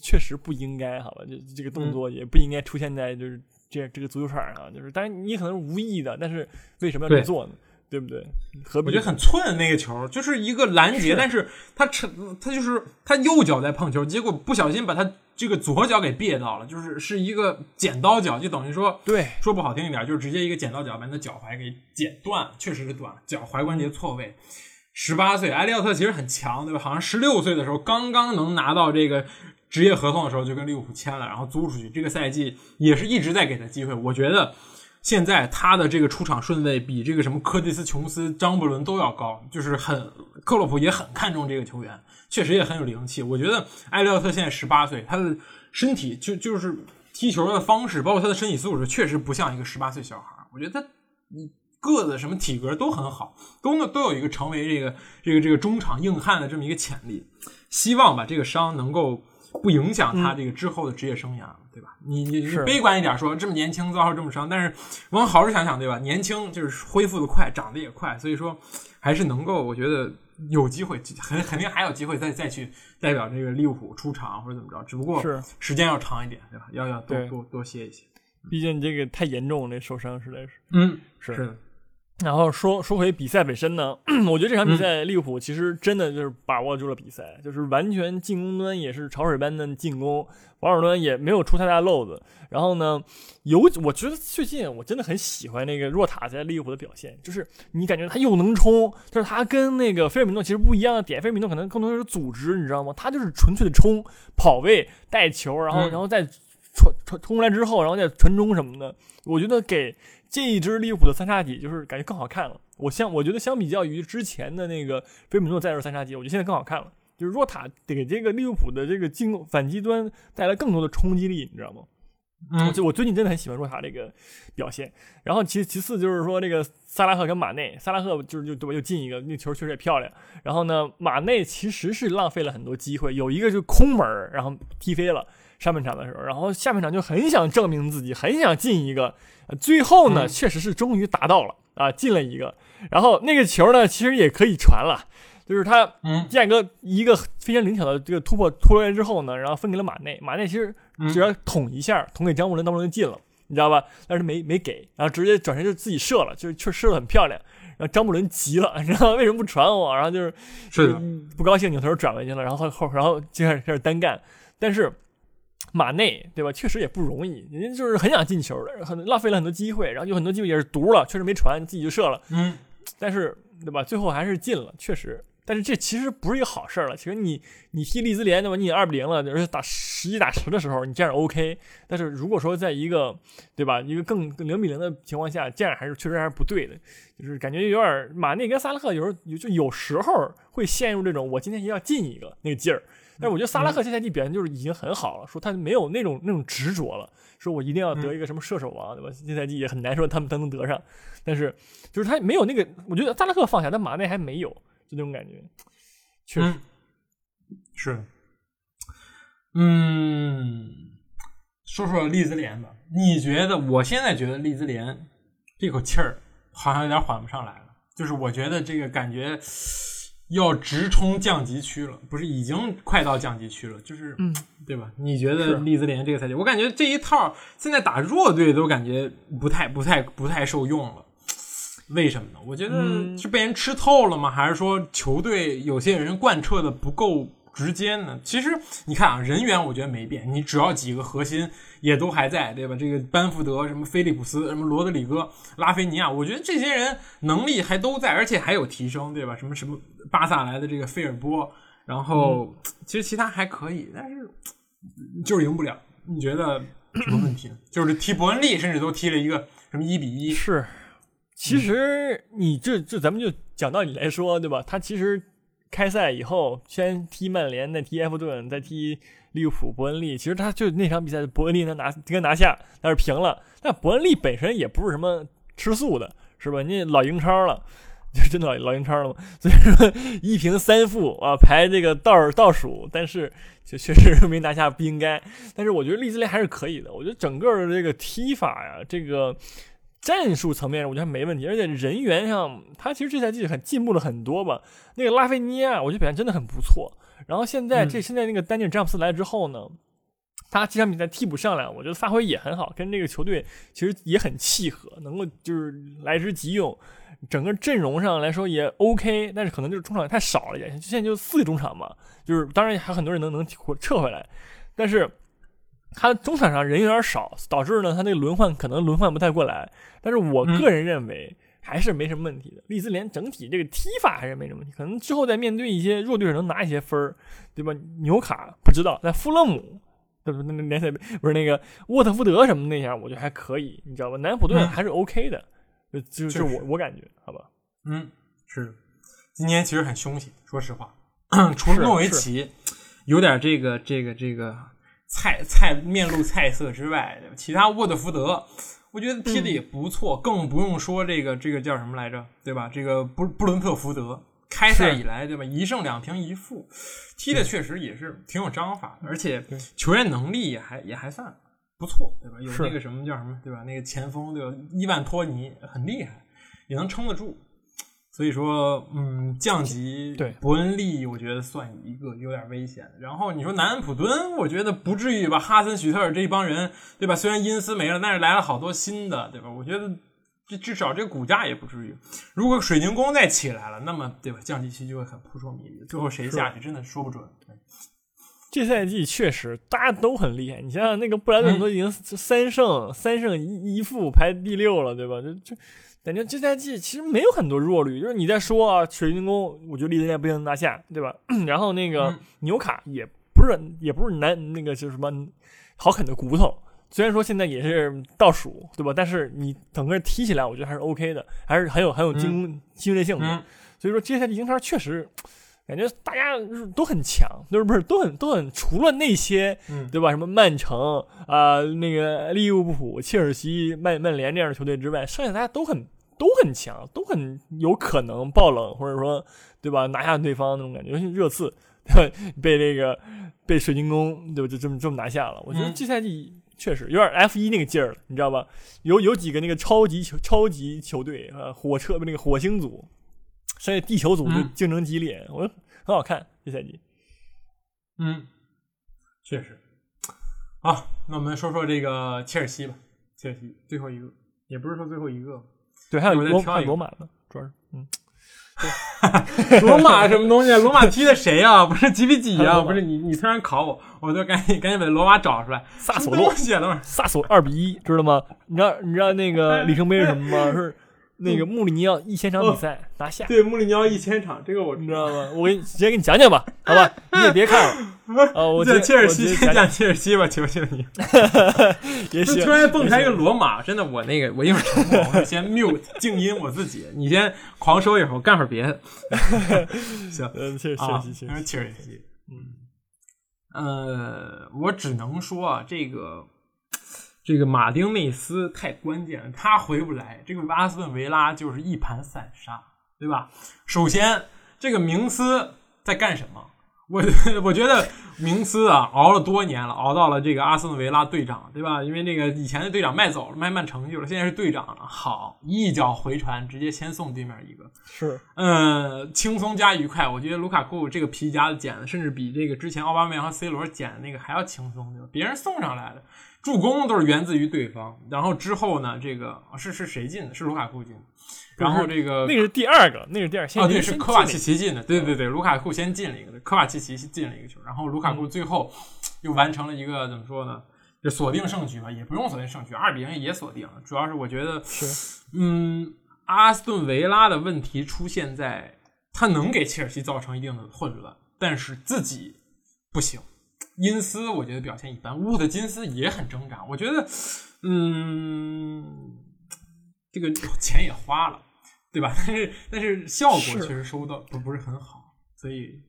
确实不应该，好吧？这这个动作也不应该出现在就是。这这个足球场上，就是，当然你可能是无意的，但是为什么要这么做呢？对不对？何必？我觉得很寸那个球，就是一个拦截，但是他成他就是他右脚在碰球，结果不小心把他这个左脚给别到了，就是是一个剪刀脚，就等于说，对，说不好听一点，就是直接一个剪刀脚把你的脚踝给剪断，确实是断了，脚踝关节错位。十八岁，埃利奥特其实很强，对吧？好像十六岁的时候刚刚能拿到这个。职业合同的时候就跟利物浦签了，然后租出去。这个赛季也是一直在给他机会。我觉得现在他的这个出场顺位比这个什么科蒂斯、琼斯、张伯伦都要高，就是很克洛普也很看重这个球员，确实也很有灵气。我觉得埃利奥特现在十八岁，他的身体就就是踢球的方式，包括他的身体素质，确实不像一个十八岁小孩。我觉得他个子什么体格都很好，都呢都有一个成为这个这个这个中场硬汉的这么一个潜力。希望吧，这个伤能够。不影响他这个之后的职业生涯，对吧？你你是悲观一点说，这么年轻遭受这么伤，但是往好处想想，对吧？年轻就是恢复的快，长得也快，所以说还是能够，我觉得有机会，肯肯定还有机会再再去代表这个利物浦出场或者怎么着，只不过是时间要长一点，对吧？要要多多多歇一歇，毕竟你这个太严重，这受伤实在是，嗯，是的。然后说说回比赛本身呢，我觉得这场比赛利物浦其实真的就是把握住了比赛，就是完全进攻端也是潮水般的进攻，防守端也没有出太大漏子。然后呢，有我觉得最近我真的很喜欢那个若塔在利物浦的表现，就是你感觉他又能冲，就是他跟那个菲尔米诺其实不一样的点，菲尔米诺可能更多的是组织，你知道吗？他就是纯粹的冲、跑位、带球，然后然后再传传冲过来之后，然后再传中什么的。我觉得给。这一支利物浦的三叉戟就是感觉更好看了。我相我觉得相比较于之前的那个菲米诺在这三叉戟，我觉得现在更好看了。就是若塔给这个利物浦的这个进攻反击端带来更多的冲击力，你知道吗？嗯，就我最近真的很喜欢若塔这个表现。然后其其次就是说这个萨拉赫跟马内，萨拉赫就是就对吧又进一个，那球确实也漂亮。然后呢，马内其实是浪费了很多机会，有一个就空门，然后踢飞了。上半场的时候，然后下半场就很想证明自己，很想进一个。最后呢，确实是终于达到了啊，进了一个。然后那个球呢，其实也可以传了，就是他建哥一个非常灵巧的这个突破突破来之后呢，然后分给了马内。马内其实只要捅一下，捅给张伯伦，张伯伦就进了，你知道吧？但是没没给，然后直接转身就自己射了，就是确实射的很漂亮。然后张伯伦急了，你知道为什么不传我？然后就是是不高兴，扭头转回去了。然后后后然后就开始开始单干，但是。马内对吧？确实也不容易，人家就是很想进球的，很浪费了很多机会，然后有很多机会也是毒了，确实没传，自己就射了。嗯，但是对吧？最后还是进了，确实。但是这其实不是一个好事儿了。其实你你踢利兹联对吧？你二比零了，而且打十一打十的时候，你这样 OK。但是如果说在一个对吧一个更零比零的情况下，这样还是确实还是不对的。就是感觉有点马内跟萨拉赫有时候有就有时候会陷入这种我今天一定要进一个那个劲儿。但是我觉得萨拉赫这赛季表现就是已经很好了，说他没有那种那种执着了，说我一定要得一个什么射手王，对吧？这赛季也很难说他们他能得上，但是就是他没有那个，我觉得萨拉赫放下，但马内还没有，就那种感觉，确实是。嗯，说说利兹联吧，你觉得？我现在觉得利兹联这口气儿好像有点缓不上来了，就是我觉得这个感觉。要直冲降级区了，不是已经快到降级区了，就是嗯，对吧？你觉得利兹联这个赛季，我感觉这一套现在打弱队都感觉不太、不太、不太受用了，为什么呢？我觉得是被人吃透了吗？还是说球队有些人贯彻的不够？直接呢？其实你看啊，人员我觉得没变，你只要几个核心也都还在，对吧？这个班福德、什么菲利普斯、什么罗德里戈、拉菲尼亚，我觉得这些人能力还都在，而且还有提升，对吧？什么什么巴萨来的这个菲尔波，然后其实其他还可以，但是 就是赢不了。你觉得什么问题？就是踢伯恩利，甚至都踢了一个什么一比一。是，其实你这这咱们就讲道理来说，对吧？他其实。开赛以后，先踢曼联，再踢埃弗顿，再踢利物浦、伯恩利。其实他就那场比赛，伯恩利能拿应该拿下，但是平了。但伯恩利本身也不是什么吃素的，是吧？你老英超了，就真的老英超了嘛。所以说一平三负啊，排这个倒倒数，但是就确实没拿下，不应该。但是我觉得利兹联还是可以的。我觉得整个的这个踢法呀，这个。战术层面上我觉得没问题，而且人员上他其实这赛季很进步了很多吧。那个拉菲尼亚，我觉得表现真的很不错。然后现在这现在那个丹尼尔詹姆斯来之后呢，他这场比赛替补上来，我觉得发挥也很好，跟这个球队其实也很契合，能够就是来之即用。整个阵容上来说也 OK，但是可能就是中场太少了一点，现在就四个中场嘛，就是当然还有很多人能能撤回来，但是。他中场上人有点少，导致呢他那个轮换可能轮换不太过来。但是我个人认为还是没什么问题的。利兹联整体这个踢法还是没什么问题，可能之后再面对一些弱队能拿一些分儿，对吧？纽卡不知道，在富勒姆，对不？那联赛不是那个沃特福德什么那样，我觉得还可以，你知道吧？南普顿还是 OK 的，就就我我感觉，好吧？嗯，是。今年其实很凶险，说实话，除了诺维奇有点这个这个这个。菜菜面露菜色之外，其他沃特福德，我觉得踢的也不错，更不用说这个这个叫什么来着，对吧？这个布布伦特福德开赛以来，对吧？一胜两平一负，踢的确实也是挺有章法的，而且球员能力也还也还算不错，对吧？有那个什么叫什么，对吧？那个前锋对吧？伊万托尼很厉害，也能撑得住。所以说，嗯，降级对伯恩利，我觉得算一个有点危险。然后你说南安普敦，我觉得不至于吧？哈森许特尔这一帮人，对吧？虽然因斯没了，但是来了好多新的，对吧？我觉得这至少这个股价也不至于。如果水晶宫再起来了，那么对吧？降级期就会很扑朔迷离，最后谁下去真的说不准。这赛季确实大家都很厉害，你想想那个布莱顿都已经三胜、三胜一一负排第六了，对吧？就就感觉这赛季其实没有很多弱旅，就是你在说啊，水晶宫，我觉得利兹联不一定能拿下，对吧？然后那个纽卡也不是也不是难那个就是什么好啃的骨头，虽然说现在也是倒数，对吧？但是你整个踢起来，我觉得还是 OK 的，还是很有很有竞激烈性的。所以说这赛季英超确实。感觉大家都很强，就是不是都很都很，除了那些，对吧？什么曼城啊，那个利物浦、切尔西、曼曼联这样的球队之外，剩下大家都很都很强，都很有可能爆冷，或者说，对吧？拿下对方那种感觉。尤其热刺，对吧？被这个被水晶宫，对吧？就这么这么拿下了。我觉得这赛季确实有点 F 一那个劲儿了，你知道吧？有有几个那个超级球超级球队啊，火车那个火星组。所以地球组就竞争激烈，我很好看这赛季。嗯，确实。好，那我们说说这个切尔西吧。切尔西最后一个，也不是说最后一个。对，还有罗罗马呢，主要是嗯。罗马什么东西？罗马踢的谁啊？不是几比几啊？不是你，你突然考我，我就赶紧赶紧把罗马找出来。萨索洛，萨索二比一，知道吗？你知道你知道那个里程碑是什么吗？是。那个穆里尼奥一千场比赛拿下，对穆里尼奥一千场，这个我你知道吗？我给你直接给你讲讲吧，好吧？你也别看了啊！我讲切尔西，先讲切尔西吧，求求你。也行。突然蹦出来一个罗马，真的，我那个我一会儿沉默，我先 mute 静音我自己，你先狂说一会儿，我干会儿别的。行，切尔西，切尔西，嗯，呃，我只能说啊，这个。这个马丁内斯太关键了，他回不来，这个阿斯顿维拉就是一盘散沙，对吧？首先，这个明斯在干什么？我 我觉得明斯啊，熬了多年了，熬到了这个阿斯顿维拉队长，对吧？因为那个以前的队长卖走了，卖曼城去了，现在是队长了。好，一脚回传，直接先送对面一个，是，嗯，轻松加愉快。我觉得卢卡库这个皮夹子捡的，甚至比这个之前奥巴梅扬和 C 罗捡的那个还要轻松，对吧？别人送上来的。助攻都是源自于对方，然后之后呢？这个是是谁进的？是卢卡库进的。然后这个那个是第二个，那是第二。哦，对，是科瓦契奇进的。对对对，卢卡库先进了一个，科瓦契奇进了一个球，然后卢卡库最后又完成了一个怎么说呢？就锁定胜局吧，也不用锁定胜局，二比零也锁定了。主要是我觉得是，嗯，阿斯顿维拉的问题出现在他能给切尔西造成一定的混乱，但是自己不行。因斯我觉得表现一般，沃特金斯也很挣扎。我觉得，嗯，这个钱也花了，对吧？但是但是效果确实收到不不是很好，所以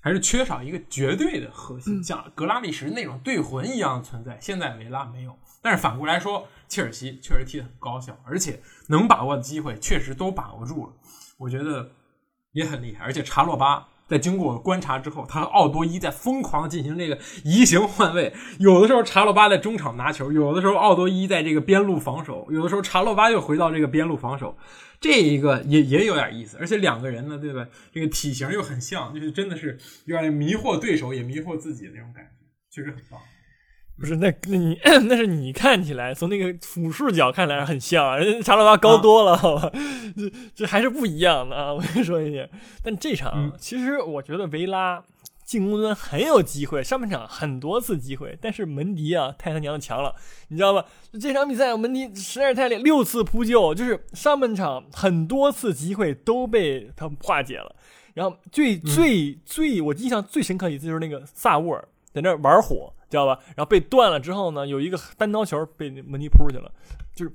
还是缺少一个绝对的核心，像格拉利什那种队魂一样的存在。现在维拉没有，但是反过来说，切尔西确实踢得很高效，而且能把握的机会确实都把握住了，我觉得也很厉害。而且查洛巴。在经过观察之后，他和奥多伊在疯狂进行这个移形换位。有的时候查洛巴在中场拿球，有的时候奥多伊在这个边路防守，有的时候查洛巴又回到这个边路防守。这一个也也有点意思，而且两个人呢，对吧？这个体型又很像，就是真的是有点迷惑对手，也迷惑自己的那种感觉，确实很棒。不是那那你 那是你看起来从那个俯视角看来很像，人家查洛巴高多了，好吧？这这还是不一样的啊！我跟你说一句，但这场其实我觉得维拉进攻端很有机会，上半场很多次机会，但是门迪啊太他娘的强了，你知道吧？这场比赛门迪实在是太厉害，六次扑救，就是上半场很多次机会都被他化解了。然后最最最我印象最深刻一次就是那个萨沃尔在那玩火。知道吧？然后被断了之后呢，有一个单刀球被门迪扑出去了，就是，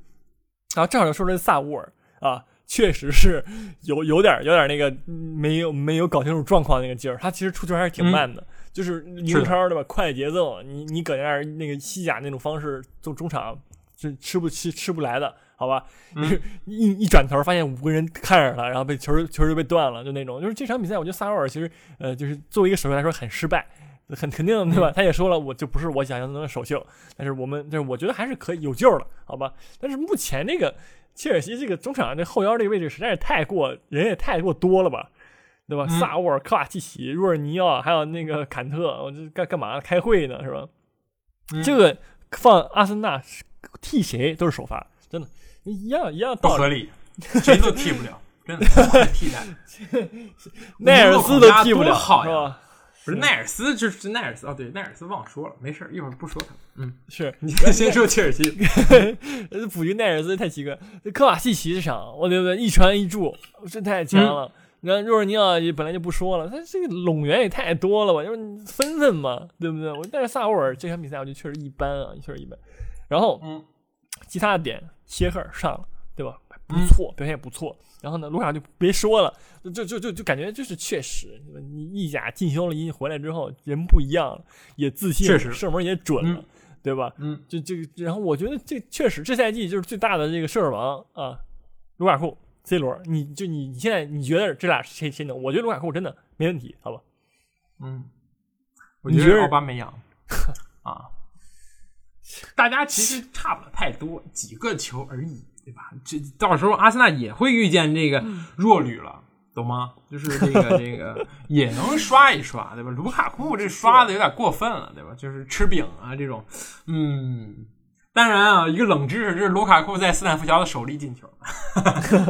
然后正好就说这萨乌尔啊，确实是有有点有点那个没有没有搞清楚状况那个劲儿，他其实出球还是挺慢的，就是英超对吧？快节奏，你你搁那儿那个西甲那种方式做中场是吃不吃吃不来的，好吧？一一转头发现五个人看着他，然后被球球就被断了，就那种。就是这场比赛，我觉得萨乌尔其实呃，就是作为一个守门来说很失败。很肯定对吧？他也说了，我就不是我想象中的首秀，但是我们就是我觉得还是可以有救了，好吧？但是目前这个切尔西这个中场这后腰这个位置实在是太过人也太过多了吧，对吧？萨沃尔、科瓦契奇、若尔尼奥，还有那个坎特，我这干干嘛开会呢？是吧？这个放阿森纳替谁都是首发，真的。一样一样道理。不合理，谁都替不了，真的替代。奈尔斯都替不了，好呀！是吧？不是奈尔斯，就是奈尔斯哦，对，奈尔斯忘说了，没事儿，一会儿不说他。嗯，是你先说切尔西。补一个奈尔斯太奇怪，这科瓦西奇这场，我对不对？一传一助，这太强了。你看若尔尼奥也本来就不说了，他这个拢员也太多了吧？就是分分嘛，对不对？我但是萨沃尔这场比赛我觉得确实一般啊，确实一般。然后，嗯，其他的点，歇赫尔上了，对吧？不错，表现也不错。然后呢，卢卡就别说了，就就就就感觉就是确实，你意甲进修了一回来之后，人不一样了，也自信，确实射门也准了，对吧？嗯，就这个，然后我觉得这确实这赛季就是最大的这个射手王啊，卢卡库、C 罗，你就你你现在你觉得这俩谁谁能？我觉得卢卡库真的没问题，好吧？嗯，我觉得奥巴梅扬 啊，大家其实差不了太多，几个球而已。对吧？这到时候阿森纳也会遇见这个弱旅了，懂吗？就是这个这个 也能刷一刷，对吧？卢卡库这刷的有点过分了，对吧？就是吃饼啊这种，嗯。当然啊，一个冷知识，这是卢卡库在斯坦福桥的首粒进球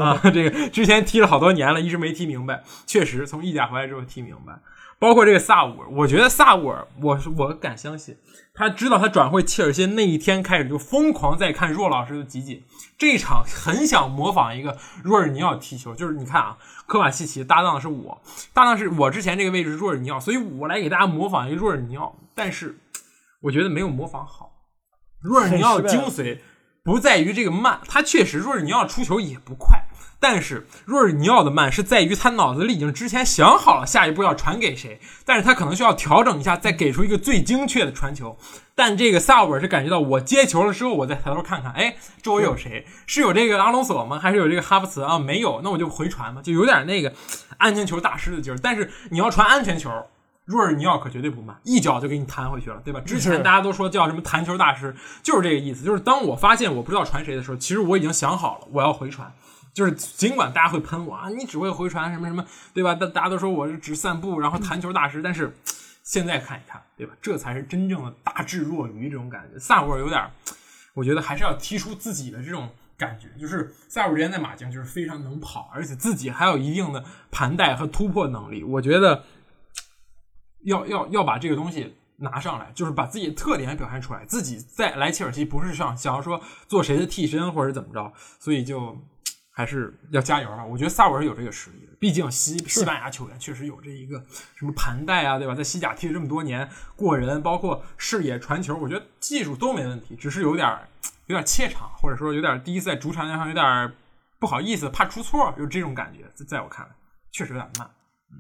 啊。这个之前踢了好多年了，一直没踢明白。确实，从意甲回来之后踢明白。包括这个萨乌尔，我觉得萨乌尔，我我敢相信，他知道他转会切尔西那一天开始就疯狂在看若老师的集锦。这一场很想模仿一个若尔尼奥踢球，就是你看啊，科瓦西奇搭档的是我，搭档是我之前这个位置是若尔尼奥，所以我来给大家模仿一个若尔尼奥。但是我觉得没有模仿好。若尔尼奥精髓不在于这个慢，他确实若尔尼奥出球也不快。但是若尔尼奥的慢是在于他脑子里已经之前想好了下一步要传给谁，但是他可能需要调整一下，再给出一个最精确的传球。但这个萨沃尔是感觉到我接球了之后，我再抬头看看，哎，周围有谁？是有这个阿隆索吗？还是有这个哈弗茨啊？没有，那我就回传嘛，就有点那个安全球大师的劲儿。但是你要传安全球，若尔尼奥可绝对不慢，一脚就给你弹回去了，对吧？之前大家都说叫什么弹球大师，就是这个意思。就是当我发现我不知道传谁的时候，其实我已经想好了，我要回传。就是尽管大家会喷我啊，你只会回传什么什么，对吧？大大家都说我是只散步，然后弹球大师。但是现在看一看，对吧？这才是真正的大智若愚这种感觉。萨沃尔有点，我觉得还是要踢出自己的这种感觉。就是萨沃尔之前在马竞就是非常能跑，而且自己还有一定的盘带和突破能力。我觉得要要要把这个东西拿上来，就是把自己的特点表现出来。自己在来切尔西不是想想要说做谁的替身或者怎么着，所以就。还是要加油啊！我觉得萨维尔有这个实力，毕竟西西班牙球员确实有这一个什么盘带啊，对吧？在西甲踢了这么多年，过人，包括视野、传球，我觉得技术都没问题，只是有点有点怯场，或者说有点第一次在主场上有点不好意思，怕出错，有这种感觉。在我看来，确实有点慢。嗯，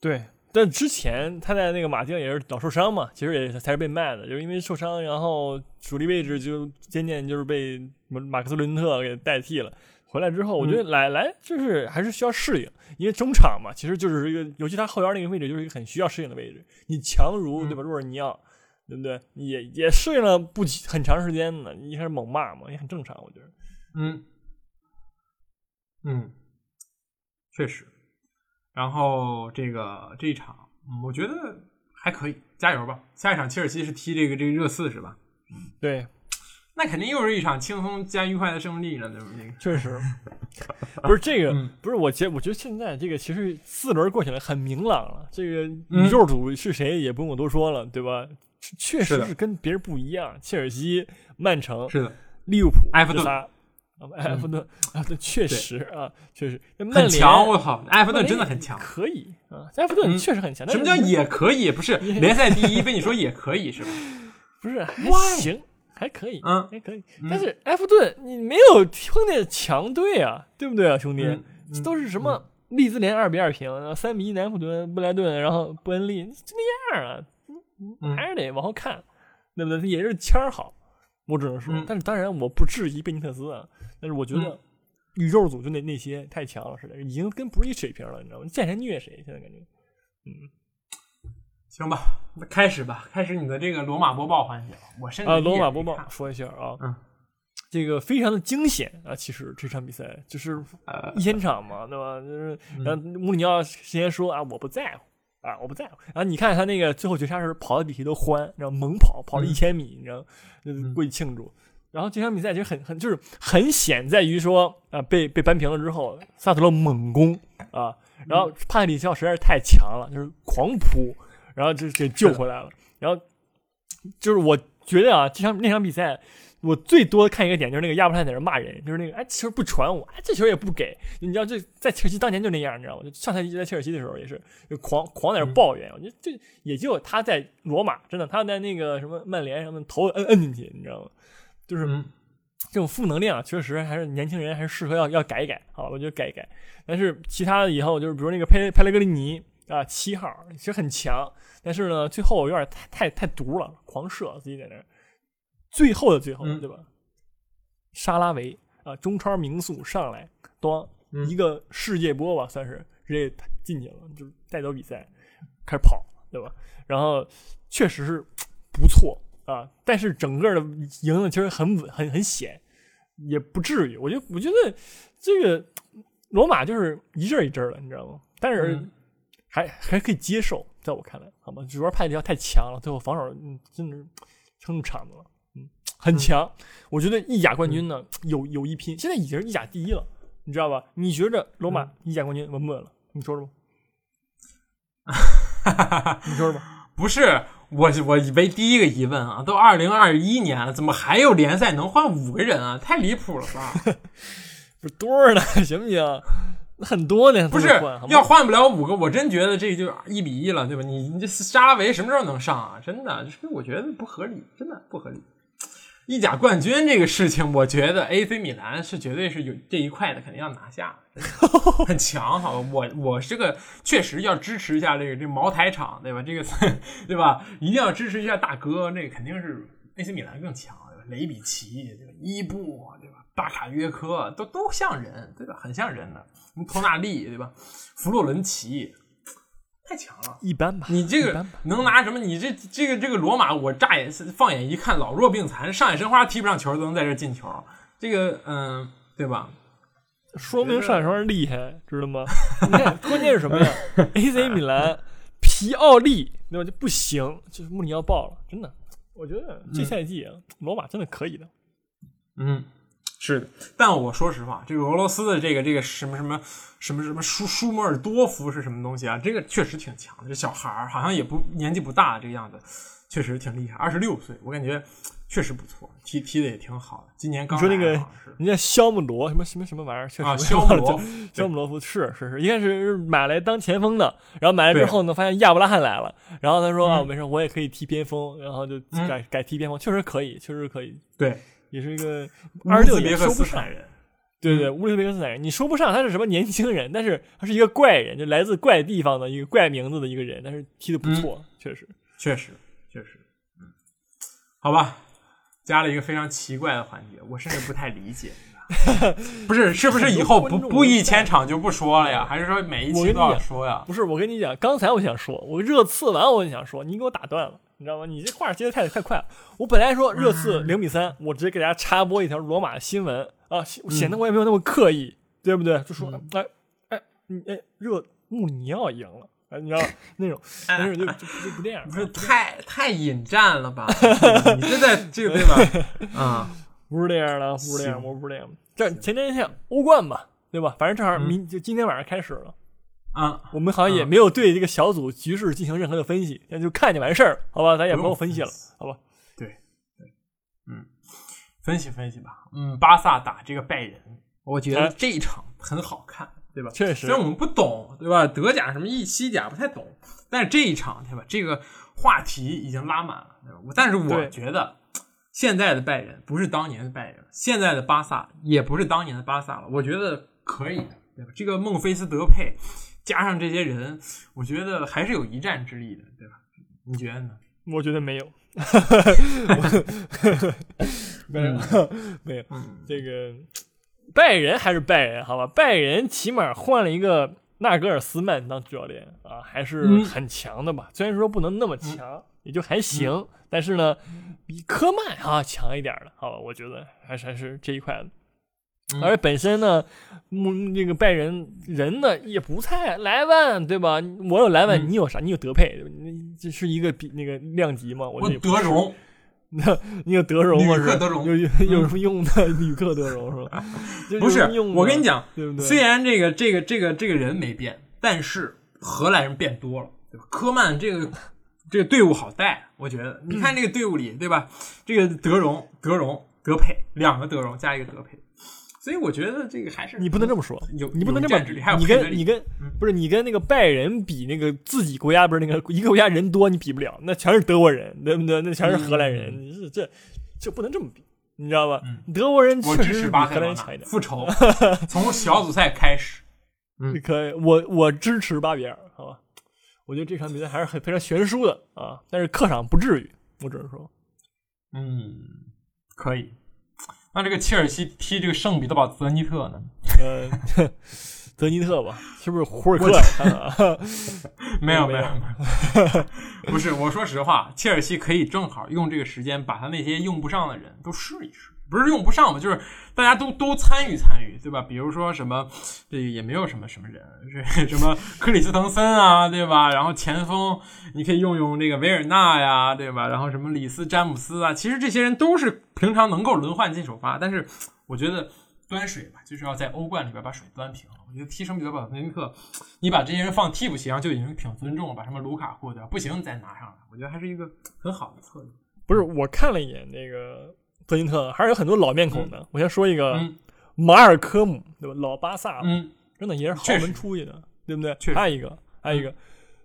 对。但之前他在那个马竞也是老受伤嘛，其实也才是被卖的，就是因为受伤，然后主力位置就渐渐就是被马克思伦特给代替了。回来之后，我觉得来来就是还是需要适应，因为中场嘛，其实就是一个，尤其他后腰那个位置就是一个很需要适应的位置。你强如对吧，若尔尼奥，对不对？也也适应了不很长时间呢。一开始猛骂嘛，也很正常，我觉得。嗯嗯，确实。然后这个这一场，我觉得还可以，加油吧！下一场切尔西是踢这个这个热刺是吧？嗯，对。那肯定又是一场轻松加愉快的胜利了，对不对？确实，不是这个，不是我觉，我觉得现在这个其实四轮过起来很明朗了。这个宇宙组是谁也不用我多说了，对吧？确实是跟别人不一样。切尔西、曼城是的，利物浦、埃弗顿，埃弗顿，埃弗顿确实啊，确实很强。我靠，埃弗顿真的很强，可以啊，埃弗顿确实很强。什么叫也可以？不是联赛第一，被你说也可以是吧？不是还行。还可以，嗯，还可以，但是埃弗顿你没有碰见强队啊，对不对啊，兄弟？都是什么利兹联二比二平，然后三比一南普顿布莱顿，然后布恩利就那样啊，嗯，还是得往后看，对不对？也是签儿好，我只能说，但是当然我不质疑贝尼特斯啊，但是我觉得宇宙组就那那些太强了似的，已经跟不是一水平了，你知道吗？见谁虐谁，现在感觉，嗯。行吧，那开始吧，开始你的这个罗马播报环节。我甚至啊，罗马播报说一下啊，嗯，这个非常的惊险啊，其实这场比赛就是一千场嘛，对吧？就是然后穆里尼奥先说啊，我不在乎啊，我不在乎。然后你看他那个最后绝杀时跑的比谁都欢，然后猛跑，跑了一千米，你知道，过去庆祝。然后这场比赛其实很很就是很显在于说啊被被扳平了之后，萨特勒猛攻啊，然后帕特里肖实在是太强了，就是狂扑，然后就给救回来了。然后就是我觉得啊，这场那场比赛。我最多看一个点就是那个亚布泰在那骂人，就是那个哎，这球不传我，哎，这球也不给。你知道这在切尔西当年就那样，你知道吗？就上赛季在切尔西的时候也是就狂狂在那抱怨。我觉得这也就他在罗马，真的他在那个什么曼联什么头摁摁进去，你知道吗？就是这种负能量，确实还是年轻人还是适合要要改一改。好，我觉得改一改。但是其他的以后就是比如那个佩佩雷格里尼啊，七号其实很强，但是呢最后有点太太太毒了，狂射自己在那。最后的最后，对吧？沙拉维啊，中超名宿上来，咣一个世界波吧，算是直接进去了，就带走比赛，开始跑，对吧？然后确实是不错啊，但是整个的赢的其实很稳，很很险，也不至于。我觉得，我觉得这个罗马就是一阵一阵的，你知道吗？但是还还可以接受，在我看来，好吗？主要派迪奥太强了，最后防守嗯，真的是撑住场子了。嗯很强，我觉得意甲冠军呢有有一拼，现在已经是意甲第一了，你知道吧？你觉着罗马意甲冠军稳不稳了？你说说吧。你说说吧。不是我，我以为第一个疑问啊，都二零二一年了，怎么还有联赛能换五个人啊？太离谱了吧？不是多少呢？行不行？很多呢。不是要换不了五个，我真觉得这就一比一了，对吧？你你这沙拉维什么时候能上啊？真的，这我觉得不合理，真的不合理。意甲冠军这个事情，我觉得 AC 米兰是绝对是有这一块的，肯定要拿下，很强，好吧？我我这个确实要支持一下这个这茅台厂，对吧？这个 对吧？一定要支持一下大哥，那个肯定是 AC 米兰更强，对吧？雷比奇，对吧？伊布？巴卡约科都都像人，对吧？很像人的，托纳利，对吧？弗洛伦齐。太强了，一般吧。你这个能拿什么？你这这个这个罗马，我乍眼放眼一看，老弱病残，上海申花踢不上球都能在这进球，这个嗯，对吧？说明上海申花厉害，知道吗？你看，关键是什么呀？AC 米兰、皮奥利，对吧？就不行，就是穆里尼奥爆了，真的。我觉得这赛季罗马真的可以的。嗯。是的，但我说实话，这个俄罗斯的这个这个什么什么什么什么舒舒莫尔多夫是什么东西啊？这个确实挺强的，这小孩儿好像也不年纪不大，这个样子确实挺厉害，二十六岁，我感觉确实不错，踢踢的也挺好的。今年刚说那个人家肖姆罗什么什么什么玩意儿，确实肖姆罗肖姆罗夫是是是，一开始买来当前锋的，然后买来之后呢，发现亚布拉罕来了，然后他说啊，没事，我也可以踢边锋，然后就改改踢边锋，确实可以，确实可以，对。也是一个二十六也说不上人，对对对，乌兹别克斯坦人，你说不上他是什么年轻人，但是他是一个怪人，就来自怪地方的一个怪名字的一个人，但是踢的不错，确实，确实，确实，嗯，好吧，加了一个非常奇怪的环节，我甚至不太理解，不是，是不是以后不不一千场就不说了呀？还是说每一期都要说呀？不是，我跟你讲，刚才我想说，我热刺完我就想说，你给我打断了。你知道吗？你这话接的太太快了。我本来说热刺零比三，我直接给大家插播一条罗马新闻啊，显得我也没有那么刻意，对不对？就说哎哎哎，热穆里尼奥赢了，哎，你知道 那种，那种就就就不这样，不是太太引战了吧？你这在这个对吧？啊，不是这样的，不是这样，我不是这样。这前天像欧冠嘛，对吧？反正正好明就今天晚上开始了。啊，我们好像也没有对这个小组局势进行任何的分析，那就看就完事儿，好吧？咱也不用分析了，好吧？对对，嗯，分析分析吧。嗯，巴萨打这个拜仁，我觉得这一场很好看，对吧？确实，虽然我们不懂，对吧？德甲什么意西甲不太懂，但是这一场，对吧？这个话题已经拉满了，对吧？但是我觉得现在的拜仁不是当年的拜仁，现在的巴萨也不是当年的巴萨了，我觉得可以的，对吧？这个孟菲斯德佩。加上这些人，我觉得还是有一战之力的，对吧？你觉得呢？我觉得没有，没有，没有。这个拜仁还是拜仁，好吧？拜仁起码换了一个纳格尔斯曼当主教练啊，还是很强的吧？虽然说不能那么强，也就还行，但是呢，比科曼啊强一点的，好吧？我觉得还是还是这一块的。而本身呢，嗯，那个拜仁人呢也不菜，莱万对吧？我有莱万，你有啥？你有德佩，这是一个比那个量级吗？我德容，那你有德容吗？是有什么用的？吕克德容是吧？不是我跟你，讲，对不对？虽然这个这个这个这个人没变，但是荷兰人变多了，对吧？科曼这个这个队伍好带，我觉得。你看这个队伍里，对吧？这个德容、德容、德佩两个德容加一个德佩，所以我觉得这个还是你不能这么说，有你不能这么你跟你跟不是你跟那个拜仁比，那个自己国家不是那个一个国家人多，你比不了，那全是德国人，对不对？那全是荷兰人，你是这这不能这么比，你知道吧？德国人确实是比荷兰人强一点。复仇，从小组赛开始。嗯可以，我我支持巴比尔，好吧？我觉得这场比赛还是很非常悬殊的啊，但是客场不至于，我只能说，嗯，可以。那这个切尔西踢这个圣彼得堡泽尼特呢？呃，泽尼特吧，是不是胡尔克没有没有没有，不是。我说实话，切尔西可以正好用这个时间把他那些用不上的人都试一试，不是用不上嘛，就是大家都都参与参与，对吧？比如说什么，这也没有什么什么人，是 什么克里斯滕森啊，对吧？然后前锋你可以用用那个维尔纳呀，对吧？然后什么里斯詹姆斯啊，其实这些人都是平常能够轮换进首发，但是我觉得端水吧，就是要在欧冠里边把水端平。我觉得踢圣彼得堡泽尼特，你把这些人放替补席上就已经挺尊重了，把什么卢卡库对吧？不行你再拿上来，我觉得还是一个很好的策略。不是，我看了一眼那个德尼特，还是有很多老面孔的。我先说一个嗯马尔科姆，对吧？老巴萨，嗯，真的也是豪门出去的，对不对？还有一个，还有一个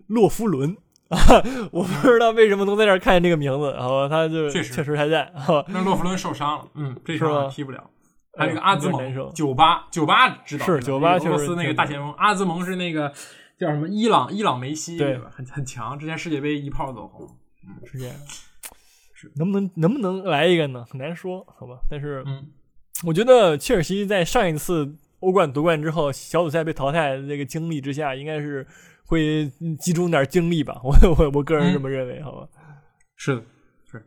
洛夫伦。啊，我不知道为什么能在这儿看见这个名字，然后他就确实还在，啊 那洛夫伦受伤了，嗯，这是吧场踢不了。还有一个阿兹蒙，九八九八知道是吧九八确实那个俄罗斯那个大前锋，阿兹蒙是那个叫什么伊朗伊朗梅西对吧？很很强，之前世界杯一炮走红。是这样。是能不能能不能来一个呢？很难说，好吧。但是嗯我觉得切尔西在上一次欧冠夺冠之后，小组赛被淘汰的这个经历之下，应该是会集中点精力吧。我我我个人这么认为，好吧。是的，是。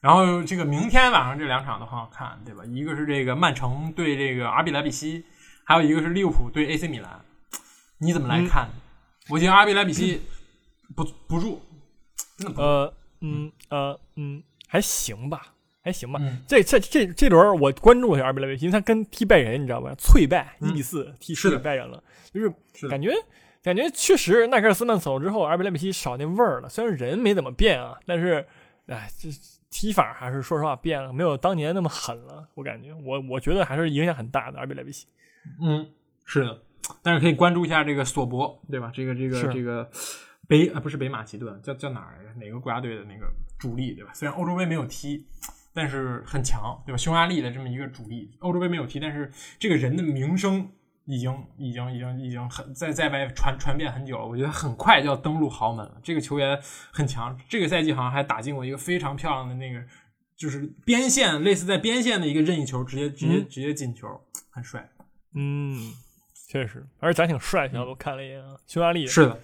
然后这个明天晚上这两场都很好看，对吧？一个是这个曼城对这个阿比莱比锡，还有一个是利物浦对 AC 米兰。你怎么来看？我觉得阿比莱比锡不不入，真的不入。呃嗯呃嗯，还行吧，还行吧。嗯这这这这轮我关注一下阿比莱维奇，因为他跟踢拜仁，你知道吧？脆败一比四踢输给拜仁了，就是感觉感觉确实奈克尔斯曼走之后，阿比莱维奇少那味儿了。虽然人没怎么变啊，但是哎，这踢法还是说实话变了，没有当年那么狠了。我感觉我我觉得还是影响很大的阿比莱维奇。嗯，是的，但是可以关注一下这个索博，对吧？这个这个是这个北啊不是北马其顿，叫叫哪儿来着？哪个国家队的那个主力，对吧？虽然欧洲杯没有踢，但是很强，对吧？匈牙利的这么一个主力，欧洲杯没有踢，但是这个人的名声已经已经已经已经很在在外传传遍很久了。我觉得很快就要登陆豪门了。这个球员很强，这个赛季好像还打进过一个非常漂亮的那个。就是边线，类似在边线的一个任意球，直接直接嗯直接进球，很帅。嗯，确实，而且长挺帅气的，我看了一眼啊，匈牙利是的，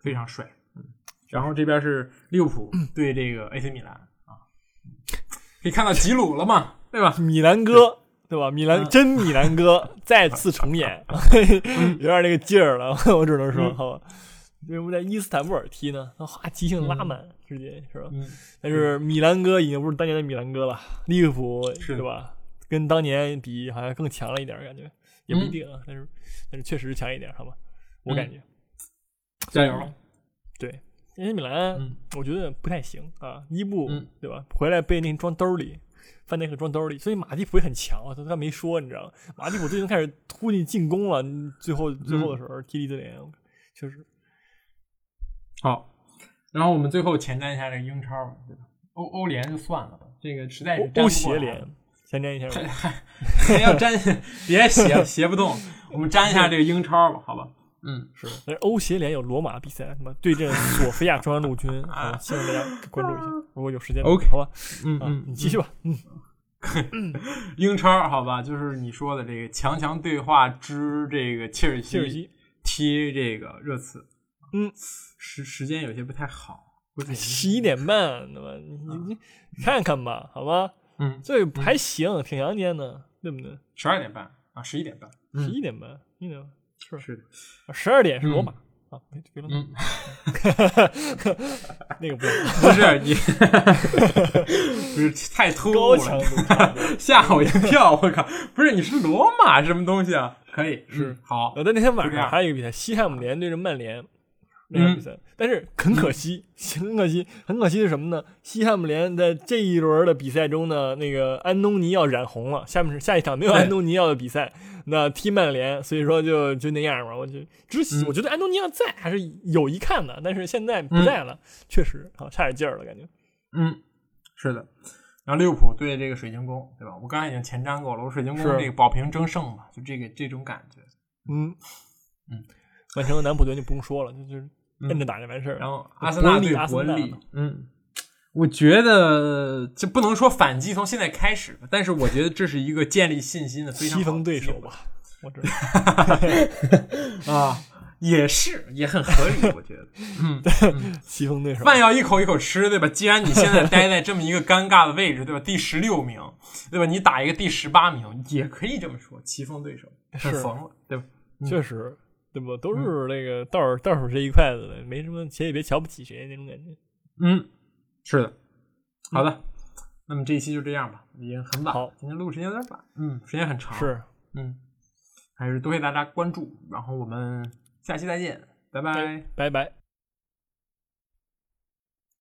非常帅。嗯，然后这边是利物浦对这个 AC 米兰啊，可以看到吉鲁了嘛，对吧？米兰哥，对吧？米兰、嗯真米兰哥再次重演，有点那个劲儿了，我只能说，嗯好吧。为什么在伊斯坦布尔踢呢？他话即兴拉满，直接是吧？嗯，但是米兰哥已经不是当年的米兰哥了，利物浦是对吧？跟当年比好像更强了一点，感觉也不一定啊。但是但是确实是强一点，好吧？我感觉。加油！对，AC 米兰，嗯我觉得不太行啊。伊布、嗯对吧？回来被那个装兜里，范内克装兜里，所以马蒂普也很强啊。他他没说，你知道吗？马蒂普最近开始突进进攻了，最后最后的时候踢利兹联，确实好，然后我们最后前瞻一下这个英超吧，对吧？欧欧联就算了吧，这个实在是欧协联，前瞻一下吧。还要粘，别斜 斜不动，我们粘一下这个英超吧，好吧？嗯，是，但是欧协联有罗马比赛，他妈对阵索菲亚中央陆军，啊，希望大家关注一下，如果有时间 OK 好吧？啊嗯嗯，你继续吧。嗯，英超好吧，就是你说的这个强强对话之这个切尔西切尔西踢这个热刺，嗯，时时间有些不太好，估计十一点半，对吧？你你你看看吧，好吧？嗯，这还行，挺阳间的，对不对？十二点半啊，十一点半，十一点半，一点半是。是的，十二点是罗马，啊，别别了，嗯，那个不是，不是你，不是太突兀高强了，吓我一跳！我靠，不是你是罗马什么东西啊？可以是。嗯好，我的那天晚上还有一个比赛，西汉姆联对着曼联那场比赛，但是 很可惜，很可惜，很可惜是什么呢？西汉姆联在这一轮的比赛中呢，那个安东尼奥染红了，下面是下一场没有安东尼奥的比赛，那踢曼联，所以说就就那样吧。我就只喜，嗯我觉得安东尼奥在还是有一看的，但是现在不在了，确实啊差点劲儿了，感觉。嗯，是的。然后利物浦对这个水晶宫，对吧？我刚才已经前瞻过了，我水晶宫是这个保平争胜嘛，就这个这种感觉。嗯嗯，曼城和南普顿就不用说了，就就摁着打就完事儿了。然后阿森纳对伯恩利嗯，我觉得这不能说反击从现在开始，但是我觉得这是一个建立信心的非常棋逢好的对手吧，我知道。啊，也是也很合理，我觉得。嗯，棋逢对手，饭要一口一口吃，对吧？既然你现在待在这么一个尴尬的位置，对吧？第十六名，对吧？你打一个第十八名，也可以这么说，棋逢对手，很是怂了，对吧？确实，对吧？都嗯是那个倒数倒数这一块子的，没什么谁也别瞧不起谁那种感觉。嗯，是的。好的，那么这一期就这样吧，已经很晚今天录时间有点晚，嗯，时间很长，，是，嗯，还是多谢大家关注，然后我们下期再见，拜拜。拜拜。